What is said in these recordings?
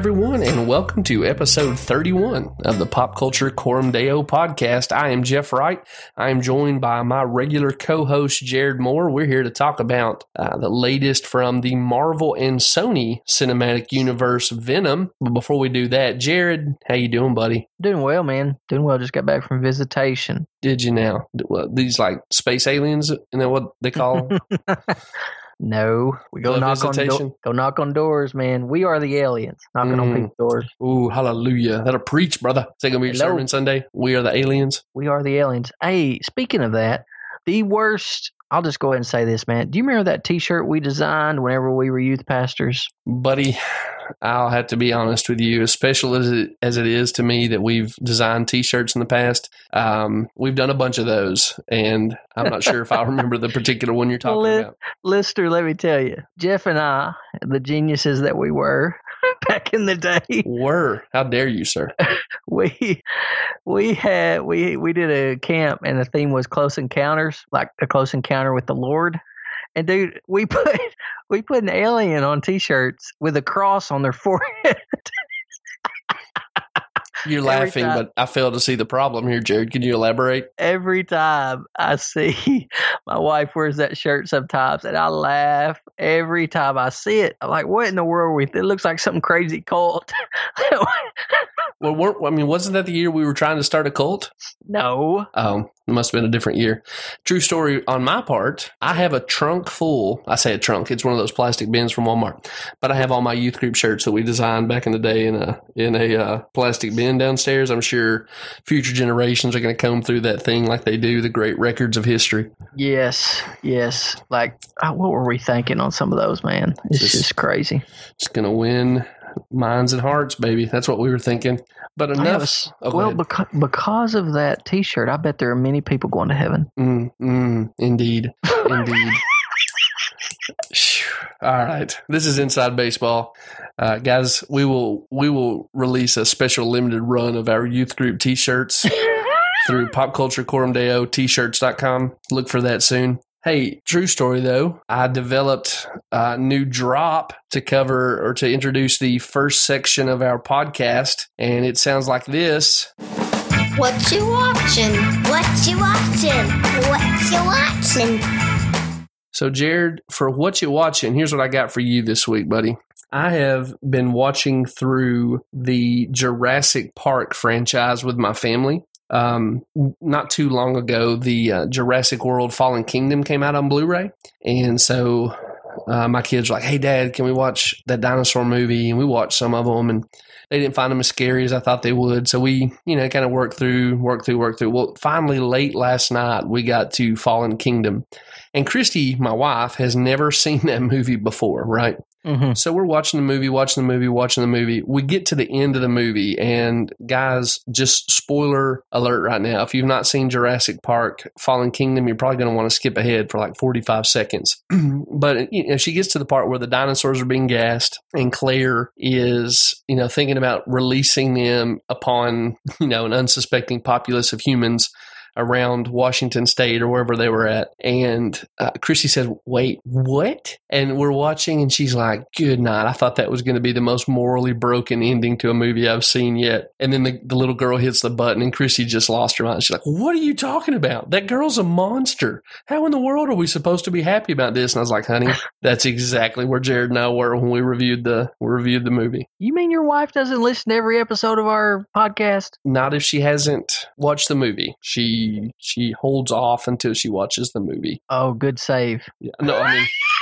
Everyone, and welcome to episode 31 of the Pop Culture Coram Deo podcast. I am Jeff Wright. I am joined by my regular co host, Jared Moore. We're here to talk about uh, the latest from the Marvel and Sony cinematic universe, Venom. But before we do that, Jared, how you doing, buddy? Doing well, man. Doing well. Just got back from visitation. Did you now? These like space aliens? You know what they call them? No, we go knock on do- go knock on doors, man. We are the aliens knocking on Mm. people's doors. Ooh, hallelujah. That'll preach, brother. Is that to be your Hello. sermon Sunday? We are the aliens. We are the aliens. Hey, speaking of that, the worst. I'll just go ahead and say this, man. Do you remember that T-shirt we designed whenever we were youth pastors? Buddy, I'll have to be honest with you, as special as it, as it is to me that we've designed t-shirts in the past. Um, we've done a bunch of those, and I'm not sure if I remember the particular one you're talking Li- about. Lister, let me tell you, Jeff and I, the geniuses that we were back in the day, Were. How dare you, sir? we we had we we did a camp and the theme was close encounters like a close encounter with the lord. And dude we put we put an alien on t-shirts with a cross on their forehead You're laughing, time. but I fail to see the problem here, Jared. Can you elaborate? every time i see my wife wears that shirt sometimes and i laugh every time i see it i'm like what in the world are we it looks like some crazy cult Well, weren't, I mean, wasn't that the year we were trying to start a cult? no Oh, it must have been a different year. True story on my part. I have a trunk full. I say a trunk. It's one of those plastic bins from Walmart. But I have all my youth group shirts that we designed back in the day in a in a uh, plastic bin downstairs. I'm sure future generations are going to comb through that thing like they do the great records of history. yes yes like uh, what were we thinking on some of those man it's Just- just crazy It's going to win minds and hearts, baby. That's what we were thinking. But a enough. Oh, well, because, because of that T-shirt, I bet there are many people going to heaven. Mm, mm, indeed. Indeed. All right, this is inside baseball, uh, guys. We will we will release a special limited run of our youth group T-shirts through Pop Culture Coram Deo T-shirts.com. Look for that soon. Hey, true story though. I developed a new drop to cover or to introduce the first section of our podcast, and it sounds like this. What you watching? What you watching? What you watching? So, Jared, for what you watching, here's what I got for you this week, buddy. I have been watching through the Jurassic Park franchise with my family. Um, not too long ago, the uh, Jurassic World Fallen Kingdom came out on Blu ray. And so uh, my kids were like, hey, Dad, can we watch that dinosaur movie? And we watched some of them, and they didn't find them as scary as I thought they would. So we, you know, kind of worked through, worked through, worked through. Well, finally, late last night, we got to Fallen Kingdom. And Christy, my wife, has never seen that movie before, right? Mm-hmm. So we're watching the movie, watching the movie, watching the movie. We get to the end of the movie, and guys, just spoiler alert right now. If you've not seen Jurassic Park Fallen Kingdom, you're probably going to want to skip ahead for like 45 seconds. but you know, she gets to the part where the dinosaurs are being gassed, and Claire is, you know, thinking about releasing them upon, you know, an unsuspecting populace of humans around Washington State or wherever they were at. And uh, Chrissy says, Wait, what? And we're watching, and she's like, Good night. I thought that was going to be the most morally broken ending to a movie I've seen yet. And then the, the little girl hits the button, and Chrissy just lost her mind. She's like, What are you talking about? That girl's a monster. How in the world are we supposed to be happy about this? And I was like, Honey, that's exactly where Jared and I were when we reviewed the we reviewed the movie. You mean your wife doesn't listen to every episode of our podcast? Not if she hasn't watched the movie. She she holds off until she watches the movie. Oh, good save. Yeah. No, I mean,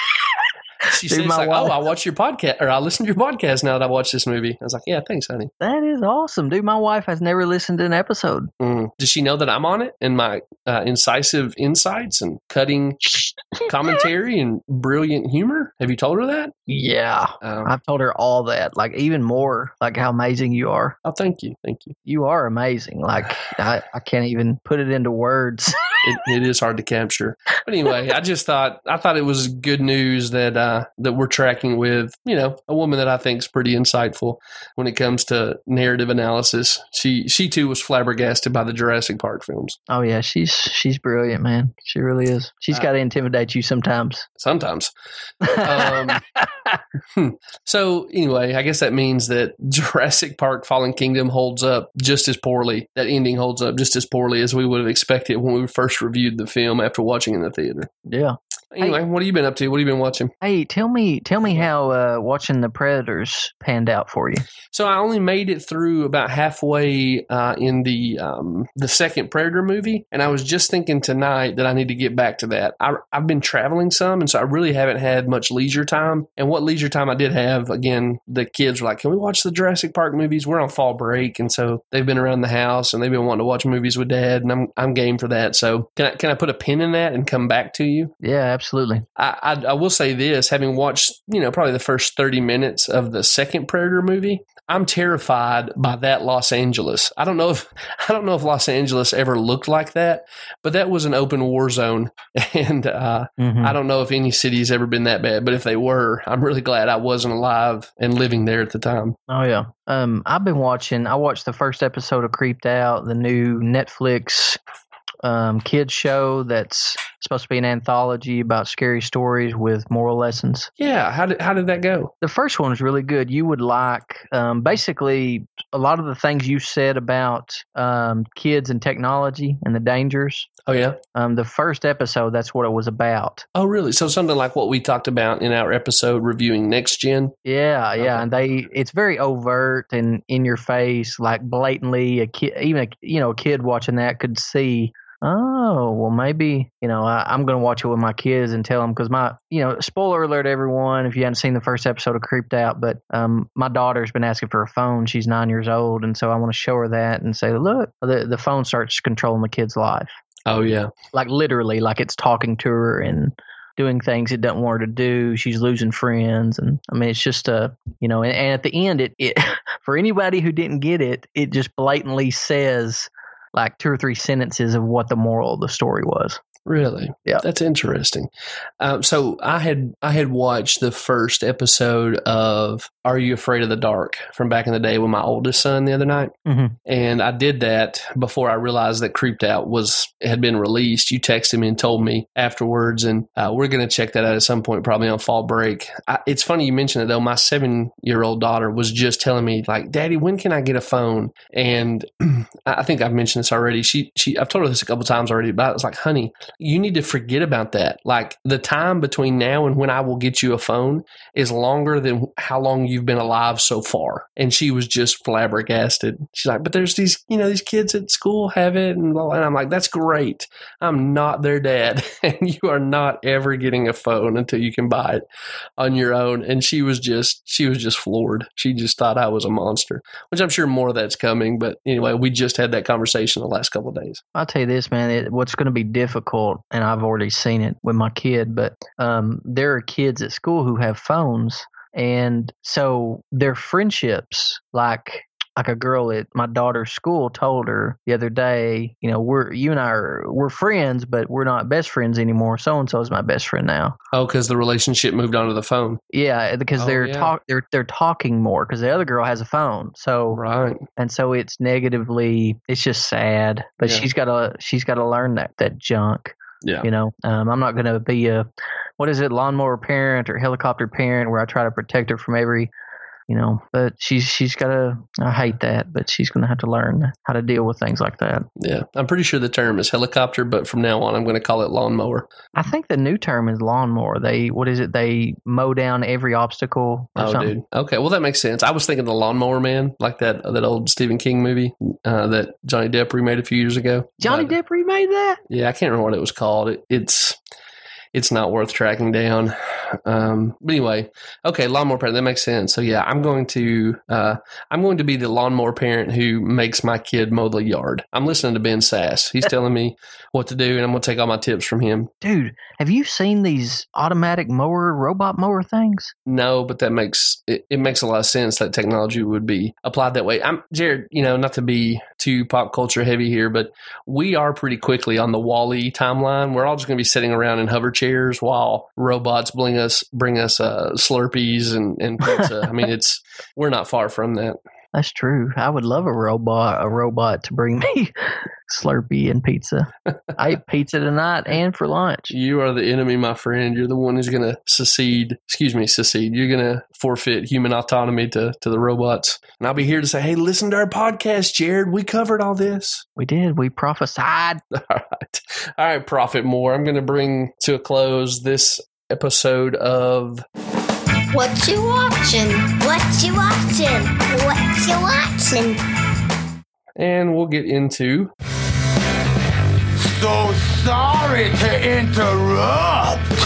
she says my like, wife- "Oh, I watch your podcast, or I listen to your podcast now that I watch this movie." I was like, "Yeah, thanks, honey." That is awesome, dude. My wife has never listened to an episode. Mm. Does she know that I'm on it and my uh, incisive insights and cutting commentary and brilliant humor? Have you told her that? Yeah, Um, I've told her all that. Like even more, like how amazing you are. oh, thank you, thank you. You are amazing. Like I, I can't even put it into words. It, it is hard to capture, but anyway, I just thought I thought it was good news that uh, that we're tracking with you know a woman that I think is pretty insightful when it comes to narrative analysis. She she too was flabbergasted by the Jurassic Park films. Oh yeah, she's she's brilliant, man. She really is. She's Uh, got to intimidate you sometimes. Sometimes, Um, hmm. so anyway, I guess that means that Jurassic Park: Fallen Kingdom holds up just as poorly. That ending holds up just as poorly as we would have expected when we first reviewed the film after watching it in the theater. yeah. Anyway, what have you been up to? What have you been watching? Hey, tell me, tell me how uh, watching the Predators panned out for you. So I only made it through about halfway uh, in the um, the second Predator movie, and I was just thinking tonight that I need to get back to that. I, I've been traveling some, and so I really haven't had much leisure time. And what leisure time I did have, again, the kids were like, "Can we watch the Jurassic Park movies?" We're on fall break, and so they've been around the house and they've been wanting to watch movies with Dad, and I'm I'm game for that. So can I can I put a pin in that and come back to you? Yeah, absolutely. I, I, I will say this: having watched, you know, probably the first thirty minutes of the second Predator movie, I'm terrified by that Los Angeles. I don't know if I don't know if Los Angeles ever looked like that, but that was an open war zone, and uh, Mhm. I don't know if any city's ever been that bad. But if they were, I'm really glad I wasn't alive and living there at the time. Oh yeah. Um, I've been watching. I watched the first episode of Creeped Out, the new Netflix um, kids show that's supposed to be an anthology about scary stories with moral lessons. Yeah, how did how did that go? The first one was really good. You would like um, basically a lot of the things you said about um, kids and technology and the dangers. Oh yeah. Um, the first episode, that's what it was about. Oh really? So something like what we talked about in our episode reviewing Next Gen. Yeah, yeah, Okay. and they it's very overt and in your face, like blatantly. A kid, even a, you know, a kid watching that could see. Oh well, maybe you know I, I'm going to watch it with my kids and tell them because my you know spoiler alert everyone if you haven't seen the first episode of Creeped Out, but um my daughter's been asking for a phone. She's nine years old, and so I want to show her that and say, look, the the phone starts controlling the kid's life, Oh yeah. like literally, like it's talking to her and doing things it doesn't want her to do. She's losing friends, and I mean, it's just a you know. And, and at the end, it it for anybody who didn't get it, it just blatantly says like two or three sentences of what the moral of the story was. Really? Yeah. That's interesting. Um, so I had I had watched the first episode of Are You Afraid of the Dark from back in the day with my oldest son the other night, Mhm. and I did that before I realized that Creeped Out was had been released. You texted me and told me afterwards, and uh, we're going to check that out at some point, probably on fall break. I, it's funny you mentioned it though. My seven year old daughter was just telling me like, "Daddy, when can I get a phone?" And I I think I've mentioned this already. She she I've told her this a couple times already, but I was like, "Honey." You need to forget about that. Like the time between now and when I will get you a phone is longer than how long you've been alive so far. And she was just flabbergasted. She's like, but there's these, you know, these kids at school have it. And, blah, and I'm like, that's great. I'm not their dad. and you are not ever getting a phone until you can buy it on your own. And she was just, she was just floored. She just thought I was a monster, which I'm sure more of that's coming. But anyway, we just had that conversation the last couple days. I'll tell you this, man. It, what's going to be difficult, and I've already seen it with my kid, but um, there are kids at school who have phones, and so their friendships, like like a girl at my daughter's school told her the other day, you know, we're you and I are we're friends, but we're not best friends anymore. So and so is my best friend now. Oh, because the relationship moved onto the phone. Yeah, because Oh, they're yeah. talk they're they're talking more because the other girl has a phone. So Right. and so it's negatively it's just sad but Yeah. she's got to she's got to learn that that junk Yeah. you know um, i'm not going to be a what is it lawnmower parent or helicopter parent where i try to protect her from every you know but she's she's got to i hate that but she's going to have to learn how to deal with things like that Yeah. I'm pretty sure the term is helicopter, but from now on, I'm going to call it lawnmower. i think the new term is lawnmower they what is it they mow down every obstacle or Oh, something dude. Okay. Well, that makes sense. I was thinking the lawnmower man, like that that old Stephen King movie uh, that Johnny Depp remade a few years ago. johnny But, depp remade that Yeah, I can't remember what it was called. It, it's it's not worth tracking down. Um, but anyway, okay, lawnmower parent. That makes sense. So yeah, I'm going to uh, I'm going to be the lawnmower parent who makes my kid mow the yard. I'm listening to Ben Sasse. He's telling me what to do, and I'm going to take all my tips from him. dude have you seen these automatic mower robot mower things No, but that makes it, it makes a lot of sense that technology would be applied that way. I'm Jared, you know, not to be too pop culture heavy here, but we are pretty quickly on the WALL-E timeline. We're all just going to be sitting around in hover chairs while robots bring us bring us uh, Slurpees and, and pizza. I mean, it's we're not far from that. That's true. I would love a robot, a robot to bring me Slurpee and pizza. I ate pizza tonight and for lunch. You are the enemy, my friend. You're the one who's going to secede. Excuse me, secede. You're going to forfeit human autonomy to, to the robots. And I'll be here to say, hey, listen to our podcast, Jared. We covered all this. We did. We prophesied. All right. All right, Prophet Moore. I'm going to bring to a close this episode of What you watching? What you watching? What you watching? and we'll get into So sorry to interrupt.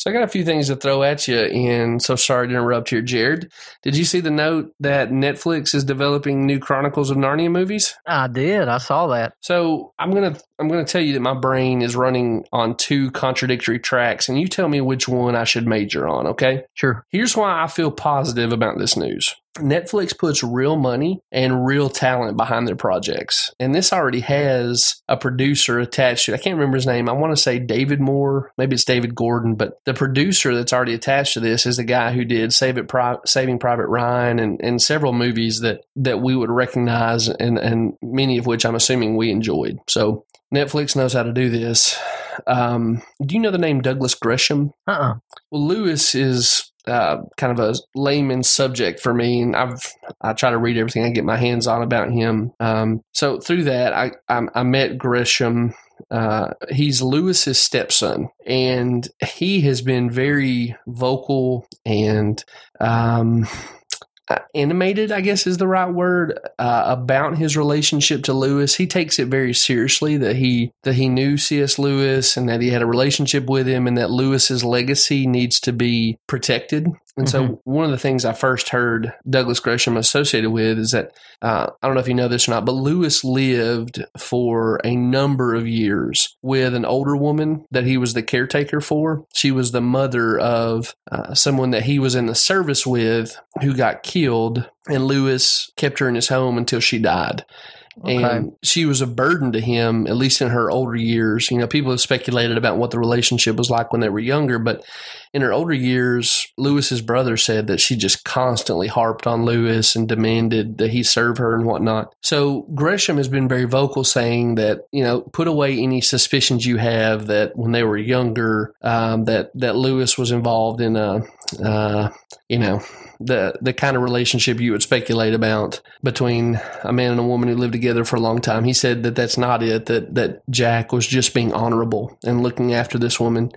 So I got a few things to throw at you, and so sorry to interrupt here, Jared. Did you see the note that Netflix is developing new Chronicles of Narnia movies? I did. I saw that. So I'm gonna I'm gonna tell you that my brain is running on two contradictory tracks, and you tell me which one I should major on. Okay? Sure. Here's why I feel positive about this news. Netflix puts real money and real talent behind their projects. And this already has a producer attached to it. I can't remember his name. I want to say David Moore. Maybe it's David Gordon, but the producer that's already attached to this is the guy who did Save It Pri- Saving Private Ryan and, and several movies that, that we would recognize and, and many of which I'm assuming we enjoyed. So Netflix knows how to do this. Um, do you know the name Douglas Gresham? Uh uh Well, Lewis is uh, kind of a layman subject for me, and I've I try to read everything I get my hands on about him. Um, so through that, I I, I met Gresham. Uh, he's Lewis's stepson, and he has been very vocal and um, animated, I guess is the right word, uh, about his relationship to Lewis. He takes it very seriously that he that he knew C.S. Lewis and that he had a relationship with him, and that Lewis's legacy needs to be protected. And so, one of the things I first heard Douglas Gresham associated with is that uh, I don't know if you know this or not, but Lewis lived for a number of years with an older woman that he was the caretaker for. She was the mother of uh, someone that he was in the service with who got killed, and Lewis kept her in his home until she died. Okay. And she was a burden to him, at least in her older years. You know, people have speculated about what the relationship was like when they were younger, but in her older years, Lewis's brother said that she just constantly harped on Lewis and demanded that he serve her and whatnot. So Gresham has been very vocal saying that, you know, put away any suspicions you have that when they were younger, um, that, that Lewis was involved in a, uh, you know, the the kind of relationship you would speculate about between a man and a woman who lived together for a long time. He said that that's not it. That that Jack was just being honorable and looking after this woman.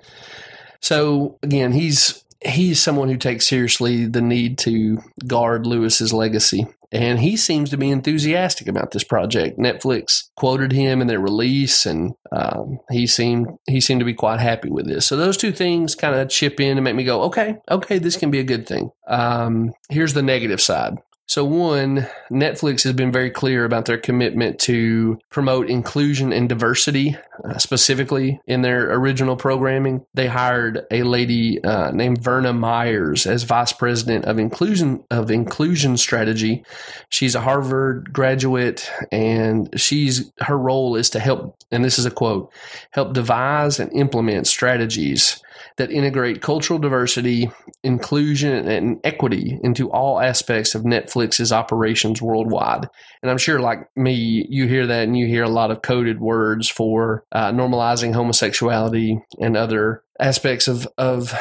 So again, he's he's someone who takes seriously the need to guard Lewis's legacy. And he seems to be enthusiastic about this project. Netflix quoted him in their release, and um, he seemed he seemed to be quite happy with this. So those two things kind of chip in and make me go, okay, okay, this can be a good thing. Um, here's the negative side. So, one, Netflix has been very clear about their commitment to promote inclusion and diversity, uh, specifically in their original programming. They hired a lady uh, named Verna Myers as vice president of inclusion of inclusion strategy. She's a Harvard graduate, and she's her role is to help. And this is a quote: help devise and implement strategies that integrate cultural diversity, inclusion, and equity into all aspects of Netflix's operations worldwide. And I'm sure, like me, you hear that and you hear a lot of coded words for uh, normalizing homosexuality and other aspects of, of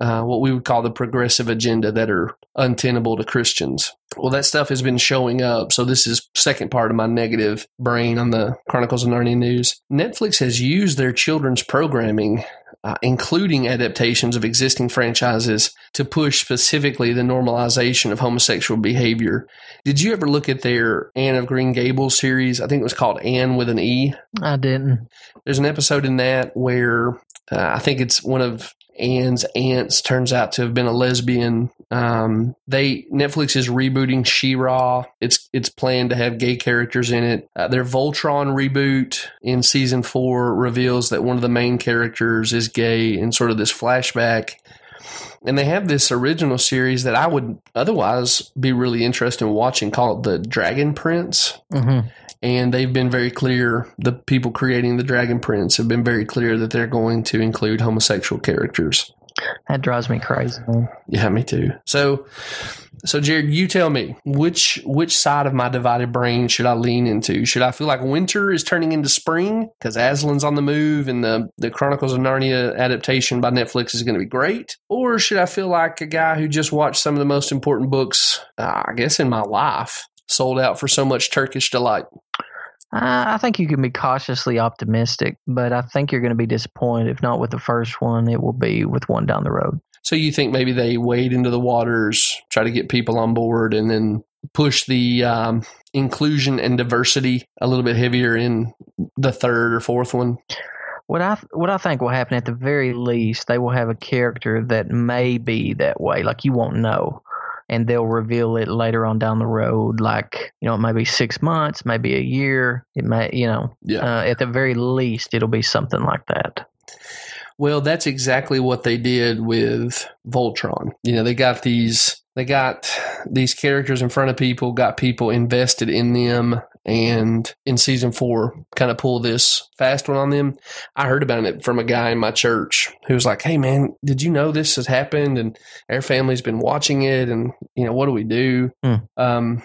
uh, what we would call the progressive agenda that are untenable to Christians. Well, that stuff has been showing up. So this is second part of my negative brain on the Chronicles of Narnia news. Netflix has used their children's programming uh, including adaptations of existing franchises to push specifically the normalization of homosexual behavior. Did you ever look at their Anne of Green Gables series? I think it was called Anne with an E. I didn't. There's an episode in that where uh, I think it's one of Anne's aunts turns out to have been a lesbian. Um, they Netflix is rebooting She-Ra. It's it's planned to have gay characters in it. Uh, their Voltron reboot in season four reveals that one of the main characters is gay in sort of this flashback. And they have this original series that I would otherwise be really interested in watching called The Dragon Prince hmm and they've been very clear the people creating the dragon prince have been very clear that they're going to include homosexual characters That drives me crazy. yeah me too so So, Jared, you tell me which which side of my divided brain should I lean into? Should I feel like winter is turning into spring because Aslan's on the move and the the Chronicles of Narnia adaptation by Netflix is going to be great, or should I feel like a guy who just watched some of the most important books, uh, I guess, in my life, sold out for so much Turkish delight? Uh, I think you can be cautiously optimistic, but I think you're going to be disappointed. If not with the first one, it will be with one down the road. So you think maybe they wade into the waters, try to get people on board, and then push the um, inclusion and diversity a little bit heavier in the third or fourth one? What I what I think will happen at the very least, they will have a character that may be that way, like you won't know, and they'll reveal it later on down the road. Like you know, it may be six months, maybe a year. It may, you know, Yeah. uh, at the very least, it'll be something like that. Well, that's exactly what they did with Voltron. You know, they got these they got these characters in front of people, got people invested in them, and in season four, kind of pull this fast one on them. I heard about it from a guy in my church who was like, "Hey, man, did you know this has happened? And our family's been watching it, and you know, what do we do?" Hmm. Um,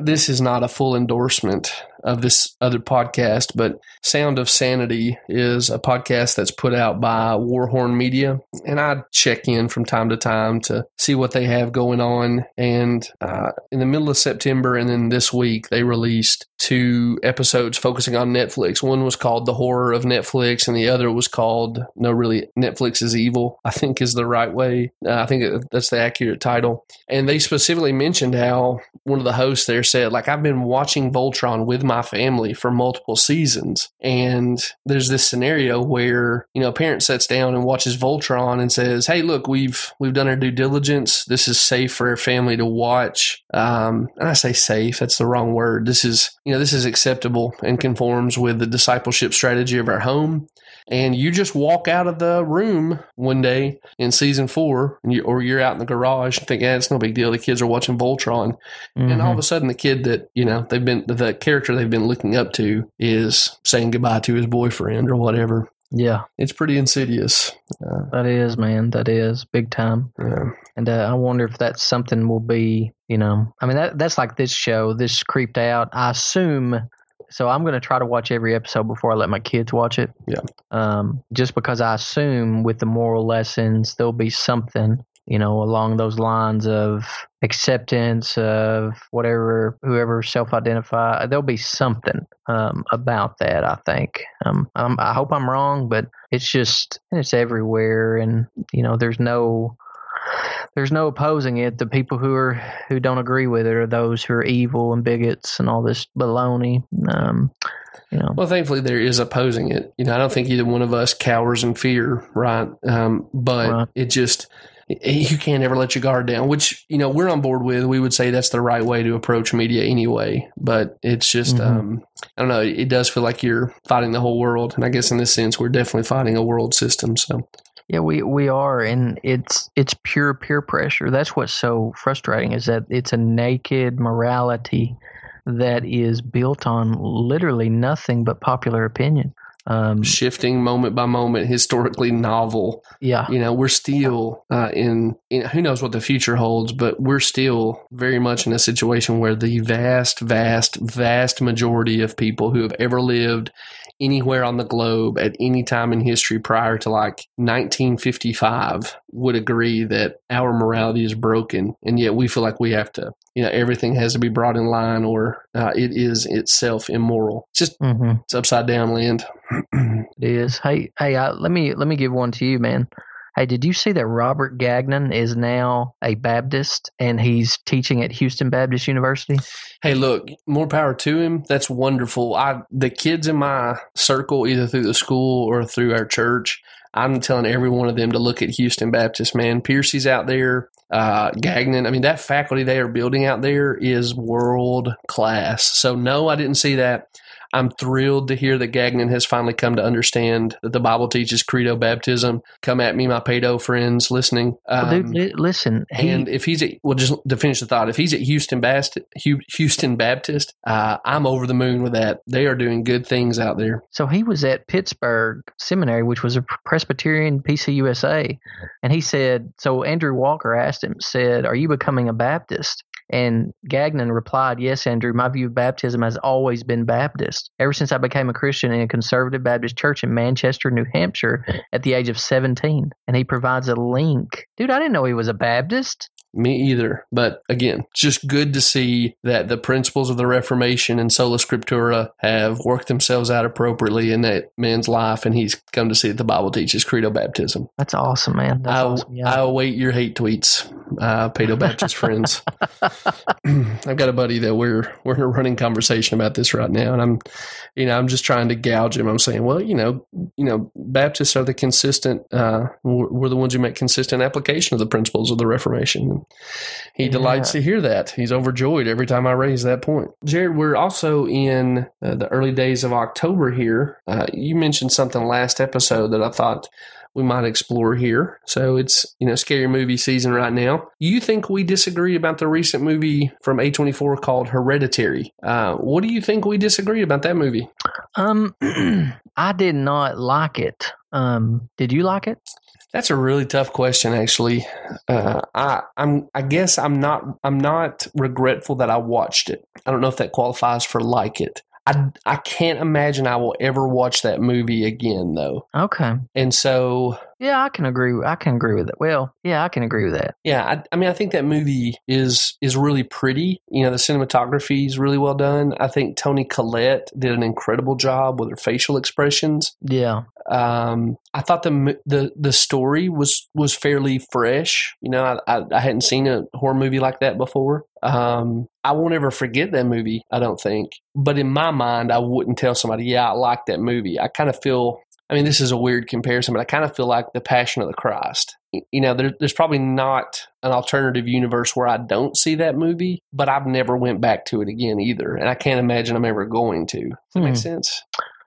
this is not a full endorsement of this other podcast, but Sound of Sanity is a podcast that's put out by Warhorn Media. And I check in from time to time to see what they have going on. And uh, in the middle of September and then this week, they released two episodes focusing on Netflix. One was called The Horror of Netflix, and the other was called No, really, Netflix is Evil, I think is the right way. Uh, I think that's the accurate title. And they specifically mentioned how one of the hosts there said, like, I've been watching Voltron with my family for multiple seasons. And there's this scenario where, you know, a parent sits down and watches Voltron and says, Hey, look, we've we've done our due diligence. This is safe for our family to watch. Um, and I say safe, that's the wrong word. This is, you know, this is acceptable and conforms with the discipleship strategy of our home and you just walk out of the room one day in season four, and you, or you're out in the garage and think, "Yeah, it's no big deal." The kids are watching Voltron, and all of a sudden, the kid that you know they've been the character they've been looking up to is saying goodbye to his boyfriend or whatever. yeah, It's pretty insidious. Uh, that is, man, that is big time. yeah. And uh, I wonder if that's something will be, you know, I mean, that that's like this show, this creeped out. I assume. So I'm going to try to watch every episode before I let my kids watch it. Yeah. Um, just because I assume with the moral lessons there'll be something, you know, along those lines of acceptance of whatever whoever self-identify. There'll be something um, about that. I think. Um, um, I hope I'm wrong, but it's just it's everywhere, and you know, there's no there's no opposing it. The people who are who don't agree with it are those who are evil and bigots and all this baloney. Um, you know, Well, thankfully, there is opposing it. You know, I don't think either one of us cowers in fear, right? Um, but Right. it just you can't ever let your guard down, which you know we're on board with. We would say that's the right way to approach media anyway. But it's just, Mhm. um, I don't know. It does feel like you're fighting the whole world, and I guess in this sense, we're definitely fighting a world system. So yeah, we we are, and it's it's pure peer pressure. That's what's so frustrating is that it's a naked morality that is built on literally nothing but popular opinion. Um, shifting moment by moment, historically novel. yeah, you know we're still uh, in, in who knows what the future holds but we're still very much in a situation where the vast vast vast majority of people who have ever lived anywhere on the globe at any time in history prior to like 1955 would agree that our morality is broken and yet we feel like we have to you know everything has to be brought in line or uh, it is itself immoral it's just hmm it's upside down land it is. Hey, hey, uh, let me let me give one to you, man. Hey, did you see that Robert Gagnon is now a Baptist and he's teaching at Houston Baptist University? Hey, look, more power to him. That's wonderful. I the kids in my circle, either through the school or through our church, I'm telling every one of them to look at Houston Baptist. Man, Pearcey's out there, uh, Gagnon. I mean, that faculty they are building out there is world class. So no, I didn't see that. I'm thrilled to hear that Gagnon has finally come to understand that the Bible teaches credo baptism. Come at me, my pedo friends listening. Well, dude, Um, listen. He, and if he's at, well, just to finish the thought, if he's at Houston Bast, Houston Baptist, uh, I'm over the moon with that. They are doing good things out there. so he was at Pittsburgh Seminary, which was a Presbyterian PCUSA, and he said. So Andrew Walker asked him, said, "Are you becoming a Baptist?" And Gagnon replied, Yes, Andrew, my view of baptism has always been Baptist. Ever since I became a Christian in a conservative Baptist church in Manchester, New Hampshire at the age of 17. And he provides a link. Dude, I didn't know he was a Baptist. Me either. But again, just good to see that the principles of the Reformation and sola scriptura have worked themselves out appropriately in that man's life, and he's come to see that the Bible teaches credo baptism. That's awesome, man. That's I, awesome. Yeah. I await your hate tweets, uh, Pedo Baptist friends. I've got a buddy that we're we're in a running conversation about this right now, and I'm, you know, I'm just trying to gouge him. I'm saying, well, you know, you know, Baptists are the consistent. Uh, we're, we're the ones who make consistent application of the principles of the Reformation. He Yeah. delights to hear that. He's overjoyed every time I raise that point. Jared, we're also in uh, the early days of October here. Uh, you mentioned something last episode that I thought we might explore here. So it's, you know, scary movie season right now. You think we disagree about the recent movie from A24 called Hereditary. Uh, what do you think we disagree about that movie? Um, I did not like it. Um, did you like it? That's a really tough question, actually. Uh, I, I'm, I guess I'm not, I'm not regretful that I watched it. I don't know if that qualifies for like it. I, I can't imagine I will ever watch that movie again, though. Okay. And so, Yeah, I can agree. I can agree with it. Well, yeah, I can agree with that. yeah, I, I mean, I think that movie is is really pretty. You know, the cinematography is really well done. I think Toni Collette did an incredible job with her facial expressions. Yeah. Um, I thought the the the story was was fairly fresh. You know, I, I, I hadn't seen a horror movie like that before. Um, I won't ever forget that movie. I don't think, but in my mind, I wouldn't tell somebody, "Yeah, I like that movie." I kind of feel. I mean, this is a weird comparison, but I kind of feel like the Passion of the Christ. You know, there, there's probably not an alternative universe where I don't see that movie, but I've never went back to it again either, and I can't imagine I'm ever going to. Does that Hmm. make sense?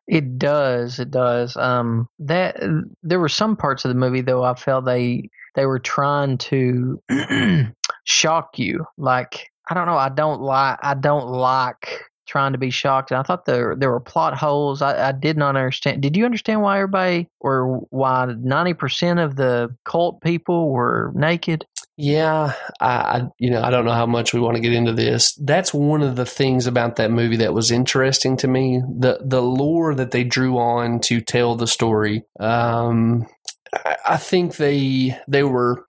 It does. It does. Um, that there were some parts of the movie though I felt they they were trying to shock you. Like I don't know. I don't like. I don't like trying to be shocked. And I thought there there were plot holes. I, I did not understand. Did you understand why everybody or why ninety percent of the cult people were naked? Yeah, I, you know I don't know how much we want to get into this. That's one of the things about that movie that was interesting to me. The the lore that they drew on to tell the story. Um, I, I think they they were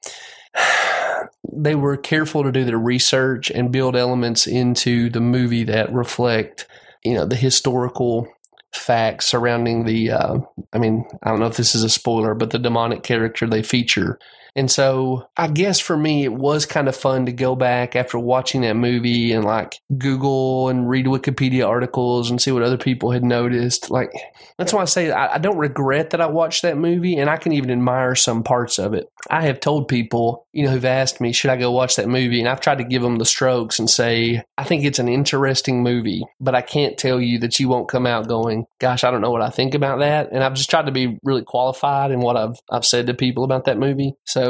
they were careful to do their research and build elements into the movie that reflect you know the historical facts surrounding the uh, i mean i don't know if this is a spoiler but the demonic character they feature and so I guess for me, it was kind of fun to go back after watching that movie and like Google and read Wikipedia articles and see what other people had noticed. Like, that's why I say I, I don't regret that I watched that movie and I can even admire some parts of it. I have told people, you know, who've asked me, should I go watch that movie? And I've tried to give them the strokes and say, I think it's an interesting movie, but I can't tell you that you won't come out going, gosh, I don't know what I think about that. And I've just tried to be really qualified in what I've, I've said to people about that movie. So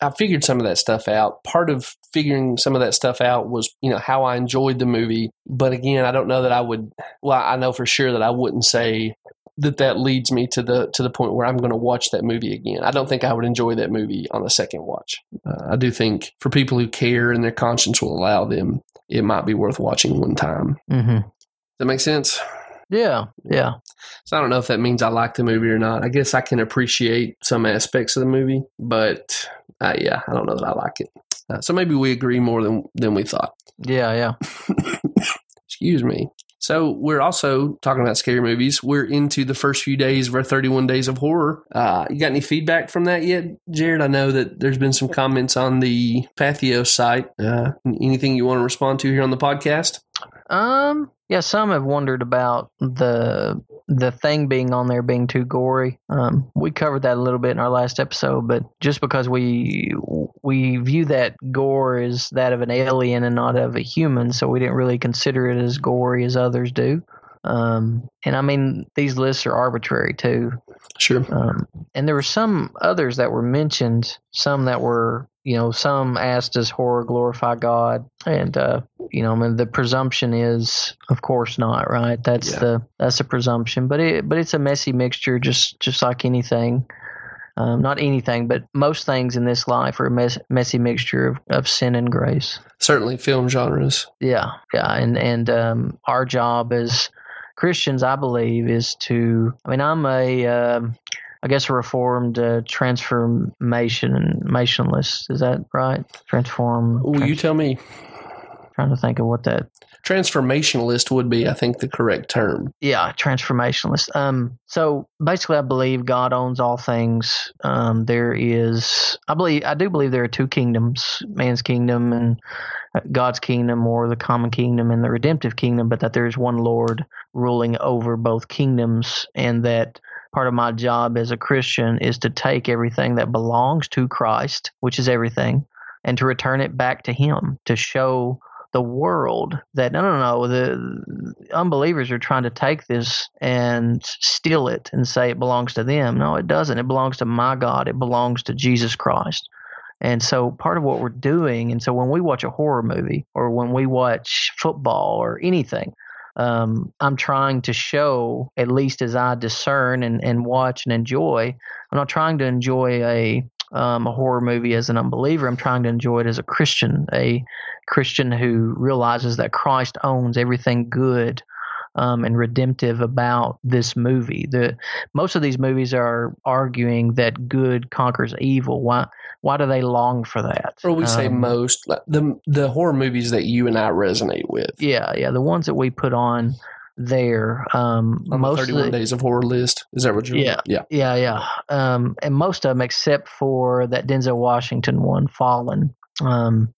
I figured some of that stuff out. Part of figuring some of that stuff out was, you know, how I enjoyed the movie. But again, I don't know that I would. Well, I know for sure that I wouldn't say that that leads me to the to the point where I'm going to watch that movie again. I don't think I would enjoy that movie on a second watch. Uh, I do think for people who care and their conscience will allow them, it might be worth watching one time. Mm-hmm. that make sense? Yeah. Yeah. So I don't know if that means I like the movie or not. I guess I can appreciate some aspects of the movie, but uh, yeah, I don't know that I like it. Uh, so maybe we agree more than than we thought. Yeah. Yeah. Excuse me. So we're also talking about scary movies. We're into the first few days of our 31 days of horror. Uh, you got any feedback from that yet, Jared? I know that there's been some comments on the Patheos site. Uh, anything you want to respond to here on the podcast? Um. Yeah. Some have wondered about the the thing being on there being too gory. Um. We covered that a little bit in our last episode, but just because we we view that gore as that of an alien and not of a human, so we didn't really consider it as gory as others do. Um, and I mean, these lists are arbitrary too. Sure. Um, and there were some others that were mentioned, some that were, you know, some asked, does horror glorify God? And, uh, you know, I mean, the presumption is, of course not, right? That's Yeah. the, that's a presumption, but it, but it's a messy mixture, just, just like anything. Um, not anything, but most things in this life are a mess, messy mixture of, of sin and grace. Certainly, film genres. Yeah, yeah, and and um, our job as Christians, I believe, is to. I mean, I'm a, um, I guess, a reformed uh, transformation mationalist. Is that right? Transform. Ooh, you tell me. Trying to think of what that. Transformationalist would be, I think, the correct term. Yeah, transformationalist. Um, so basically, I believe God owns all things. Um, there is, I believe, I do believe there are two kingdoms: man's kingdom and uh, God's kingdom, or the common kingdom and the redemptive kingdom. But that there is one Lord ruling over both kingdoms, and that part of my job as a Christian is to take everything that belongs to Christ, which is everything, and to return it back to Him to show the world that no no no the unbelievers are trying to take this and steal it and say it belongs to them. No it doesn't. It belongs to my god. It belongs to jesus christ. And so part of what we're doing and so when we watch a horror movie or when we watch football or anything um, i'm trying to show at least as i discern and, and watch and enjoy i'm not trying to enjoy a um, a horror movie as an unbeliever. I'm trying to enjoy it as a Christian, a Christian who realizes that Christ owns everything good um, and redemptive about this movie. The most of these movies are arguing that good conquers evil. Why? Why do they long for that? Or we say Um, most the the horror movies that you and I resonate with. Yeah, yeah, the ones that we put on there. Um, On most the of 31 the, Days of Horror list. Is that what you're Yeah. Yeah. Yeah, yeah. Um, and most of them, except for that Denzel Washington one, Fallen. Um,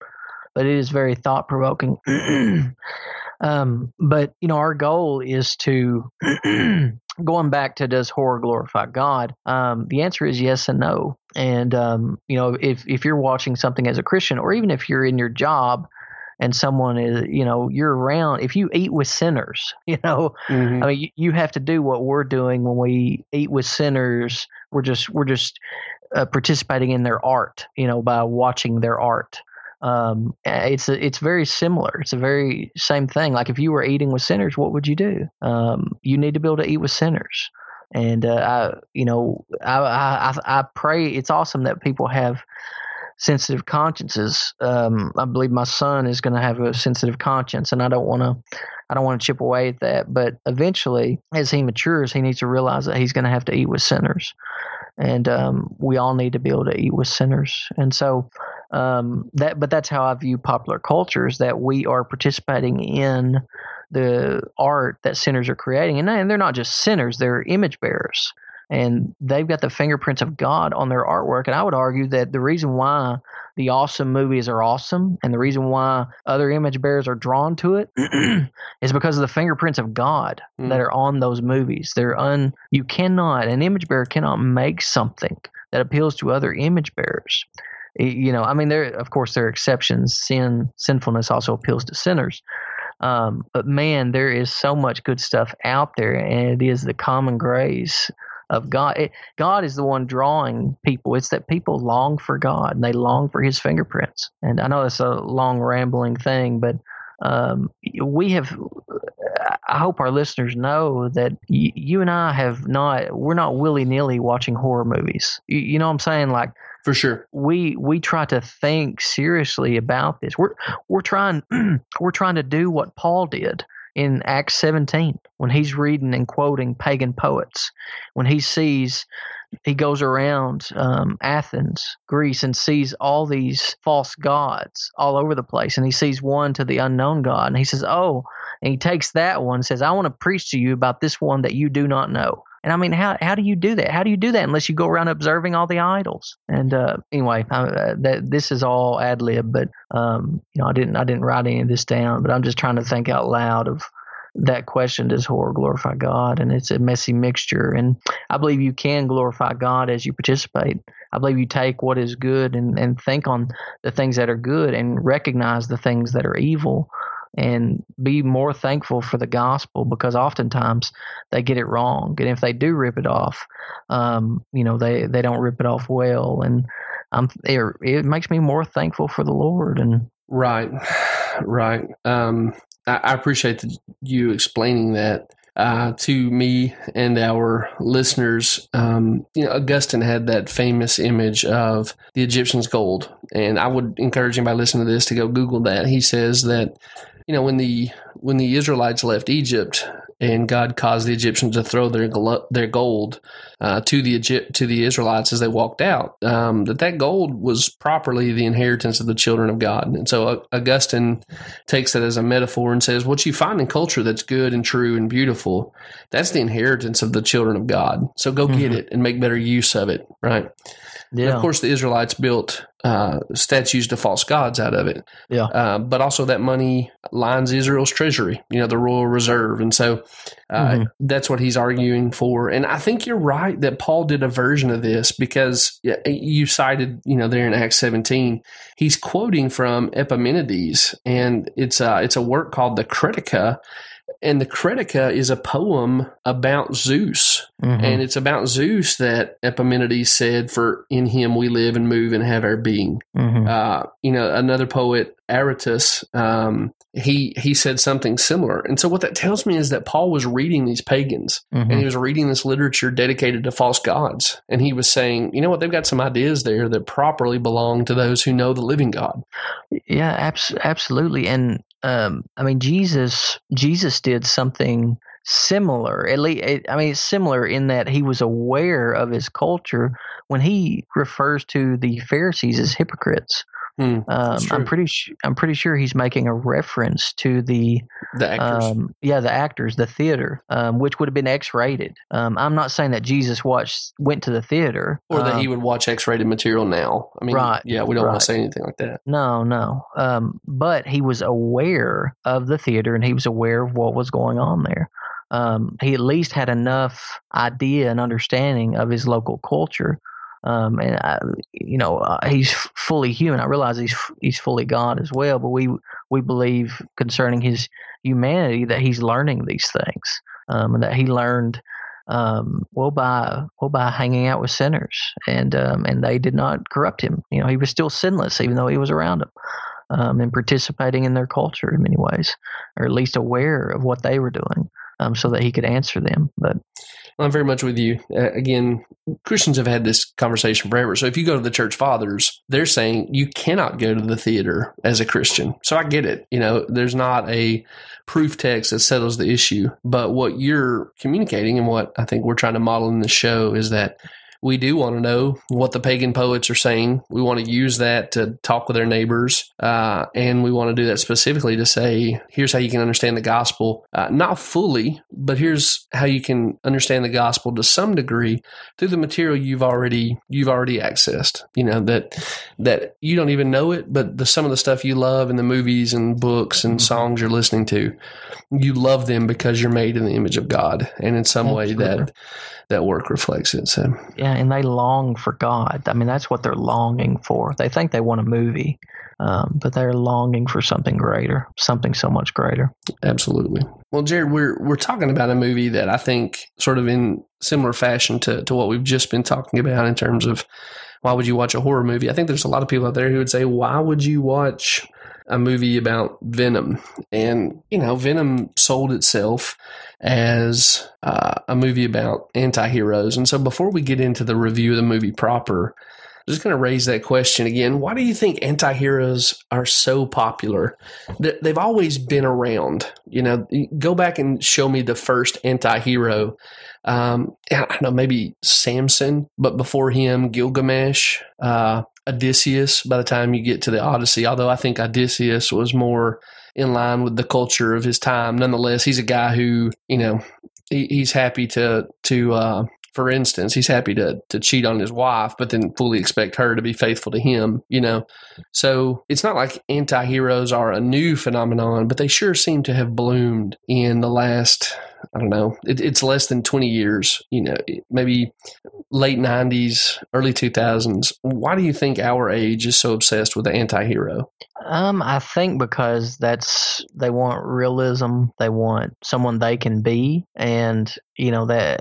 but it is very thought provoking. um, but you know, our goal is to going back to does horror glorify God? Um, the answer is yes and no. And um, you know, if if you're watching something as a Christian, or even if you're in your job and someone is, you know, you're around, if you eat with sinners, you know, Mhm. I mean, you, you have to do what we're doing when we eat with sinners. We're just we're just uh, participating in their art, you know, by watching their art. Um, it's a, it's very similar. It's a very same thing. Like if you were eating with sinners, what would you do? Um, you need to be able to eat with sinners. And uh, I, you know, I, I I pray. It's awesome that people have sensitive consciences. Um, I believe my son is going to have a sensitive conscience, and I don't want to. I don't want to chip away at that, but eventually, as he matures, he needs to realize that he's going to have to eat with sinners, and um, we all need to be able to eat with sinners. And so, um, that, but that's how I view popular culture: is that we are participating in the art that sinners are creating, and and they're not just sinners; they're image bearers, and they've got the fingerprints of God on their artwork. And I would argue that the reason why the awesome movies are awesome and the reason why other image bearers are drawn to it is because of the fingerprints of God Mm. that are on those movies. They're un you cannot an image bearer cannot make something that appeals to other image bearers. You know, I mean there of course there are exceptions. Sin sinfulness also appeals to sinners. Um, but man, there is so much good stuff out there, and it is the common grace of God. It, God is the one drawing people. It's that people long for God and they long for His fingerprints. And I know it's a long rambling thing, but um, we have. I hope our listeners know that y- you and I have not. We're not willy nilly watching horror movies. You, you know what I'm saying? Like For sure. we we try to think seriously about this. We're we're trying we're trying to do what Paul did in Acts 17 when he's reading and quoting pagan poets. When he sees he goes around um, Athens, Greece, and sees all these false gods all over the place, and he sees one to the unknown God, and he says, "Oh," and he takes that one, and says, "I want to preach to you about this one that you do not know." And I mean, how how do you do that? How do you do that unless you go around observing all the idols? And uh, anyway, I, uh, that this is all ad lib, but um, you know, I didn't I didn't write any of this down, but I'm just trying to think out loud of that question: Does horror glorify God? And it's a messy mixture. And I believe you can glorify God as you participate. I believe you take what is good and, and think on the things that are good and recognize the things that are evil. And be more thankful for the gospel because oftentimes they get it wrong. And if they do rip it off, um, you know, they, they don't rip it off well. And I'm, it, it makes me more thankful for the Lord. And Right, right. Um, I, I appreciate the, you explaining that uh, to me and our listeners. Um, you know, Augustine had that famous image of the Egyptians' gold, and I would encourage anybody listening to this to go Google that. He says that you know when the when the Israelites left Egypt, and God caused the Egyptians to throw their their gold uh, to the Egypt to the Israelites as they walked out. Um, that that gold was properly the inheritance of the children of God, and so uh, Augustine takes that as a metaphor and says, "What you find in culture that's good and true and beautiful, that's the inheritance of the children of God. So go mm-hmm. get it and make better use of it." Right. Yeah. And of course, the Israelites built uh, statues to false gods out of it. Yeah. Uh, but also that money lines Israel's treasury, you know, the royal reserve. And so uh, mm-hmm. that's what he's arguing for. And I think you're right that Paul did a version of this because you cited, you know, there in Acts 17, he's quoting from Epimenides and it's, uh, it's a work called the Cretica and the Cretica is a poem about Zeus, mm-hmm. and it's about Zeus that Epimenides said, "For in him we live and move and have our being." Mm-hmm. Uh, you know, another poet, Aratus, um, he he said something similar. And so, what that tells me is that Paul was reading these pagans, mm-hmm. and he was reading this literature dedicated to false gods, and he was saying, "You know what? They've got some ideas there that properly belong to those who know the living God." Yeah, abs- absolutely, and um, I mean, Jesus Jesus did something similar. At least, I mean, it's similar in that he was aware of his culture when he refers to the Pharisees as hypocrites. Hmm, um, I'm pretty sure. I'm pretty sure he's making a reference to the the actors. Um, yeah, the actors, the theater, um, which would have been X-rated. Um, I'm not saying that Jesus watched went to the theater, or that he um, would watch X-rated material now. I mean, right? Yeah, we don't right. want to say anything like that. No, no. Um, but he was aware of the theater, and he was aware of what was going on there. Um, he at least had enough idea and understanding of his local culture um, and I, you know uh, he's fully human. I realize he's he's fully God as well, but we we believe concerning his humanity that he's learning these things, um, and that he learned um, well by well by hanging out with sinners, and um, and they did not corrupt him. You know, he was still sinless even though he was around them. Um, and participating in their culture in many ways, or at least aware of what they were doing, um, so that he could answer them. But I'm very much with you. Uh, again, Christians have had this conversation forever. So if you go to the church fathers, they're saying you cannot go to the theater as a Christian. So I get it. You know, there's not a proof text that settles the issue. But what you're communicating and what I think we're trying to model in the show is that we do want to know what the pagan poets are saying. We want to use that to talk with our neighbors, uh, and we want to do that specifically to say, here's how you can understand the gospel, uh, not fully, but here's how you can understand the gospel to some degree through the material you've already you've already accessed. You know that that you don't even know it, but the some of the stuff you love in the movies and books and mm-hmm. songs you're listening to, you love them because you're made in the image of God, and in some Absolutely. way that that work reflects it. So yeah, and they long for God. I mean, that's what they're longing for. They think they want a movie, um, but they're longing for something greater, something so much greater. Absolutely. Well, Jared, we're we're talking about a movie that I think, sort of in similar fashion to to what we've just been talking about in terms of why would you watch a horror movie? I think there's a lot of people out there who would say, why would you watch a movie about Venom? And you know, Venom sold itself as uh, a movie about anti-heroes. And so before we get into the review of the movie proper, I'm just going to raise that question again. Why do you think anti-heroes are so popular? They've always been around. You know, go back and show me the first anti-hero. Um, I don't know, maybe Samson, but before him, Gilgamesh, uh, Odysseus. By the time you get to the Odyssey, although I think Odysseus was more in line with the culture of his time. Nonetheless, he's a guy who, you know, he, he's happy to to uh, for instance, he's happy to to cheat on his wife, but then fully expect her to be faithful to him. You know, so it's not like anti-heroes are a new phenomenon, but they sure seem to have bloomed in the last. I don't know. It, it's less than twenty years. You know, maybe late 90s, early 2000s. Why do you think our age is so obsessed with the anti hero? Um, I think because that's they want realism. They want someone they can be, and you know that.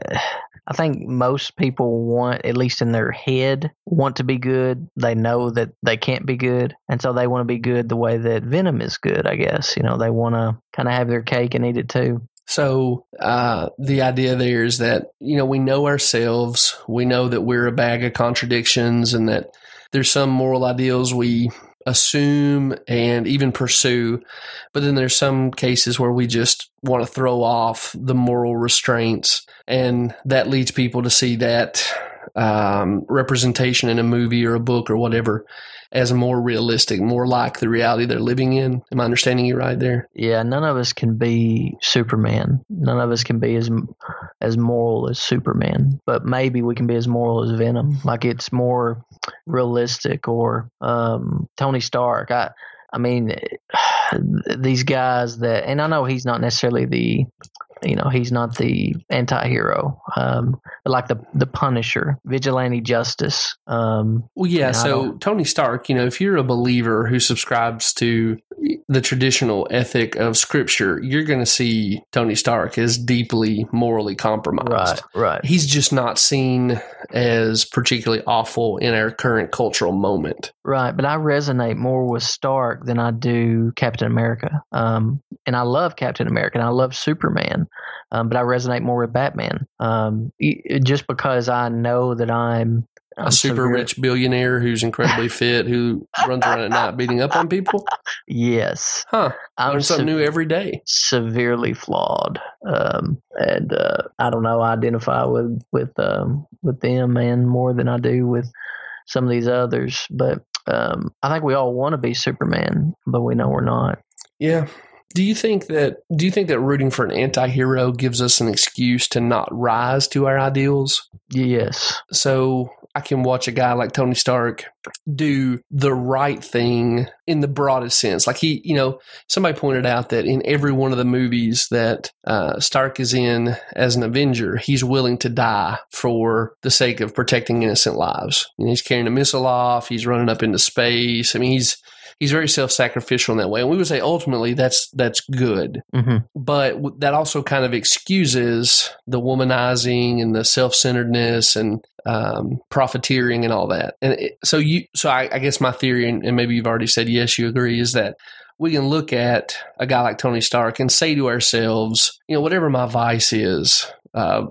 I think most people want, at least in their head, want to be good. They know that they can't be good, and so they want to be good the way that Venom is good. I guess you know they want to kind of have their cake and eat it too. So uh, the idea there is that you know we know ourselves, we know that we're a bag of contradictions, and that there's some moral ideals we assume and even pursue, but then there's some cases where we just want to throw off the moral restraints, and that leads people to see that um, representation in a movie or a book or whatever as more realistic, more like the reality they're living in. Am I understanding you right there? Yeah, none of us can be Superman. None of us can be as as moral as Superman, but maybe we can be as moral as Venom. Like it's more realistic or um, Tony Stark. I I mean these guys that and I know he's not necessarily the you know he's not the anti-hero um, like the the punisher vigilante justice um, well yeah so tony stark you know if you're a believer who subscribes to the traditional ethic of scripture you're going to see tony stark as deeply morally compromised. Right right. He's just not seen as particularly awful in our current cultural moment. Right but i resonate more with stark than i do captain america. Um, and i love captain america and i love superman um, but I resonate more with Batman. Um, just because I know that I'm a super severe. rich billionaire who's incredibly fit, who runs around at night beating up on people. Yes, huh? I'm Learn something se- new every day. Severely flawed, um, and uh, I don't know. I identify with with um, with them, man, more than I do with some of these others. But um, I think we all want to be Superman, but we know we're not. Yeah, do you think that do you think that rooting for an anti-hero gives us an excuse to not rise to our ideals? Yes. So I can watch a guy like Tony Stark do the right thing in the broadest sense. Like he, you know, somebody pointed out that in every one of the movies that uh, Stark is in as an Avenger, he's willing to die for the sake of protecting innocent lives. Know, he's carrying a missile off. He's running up into space. I mean, he's he's very self-sacrificial in that way. And we would say ultimately that's that's good. Mm-hmm. but that also kind of excuses the womanizing and the self-centeredness and um, profiteering and all that. And it, so you so I, I guess my theory and, and maybe you've already said yes you agree is that we can look at a guy like Tony Stark and say to ourselves, you know, whatever my vice is, uh,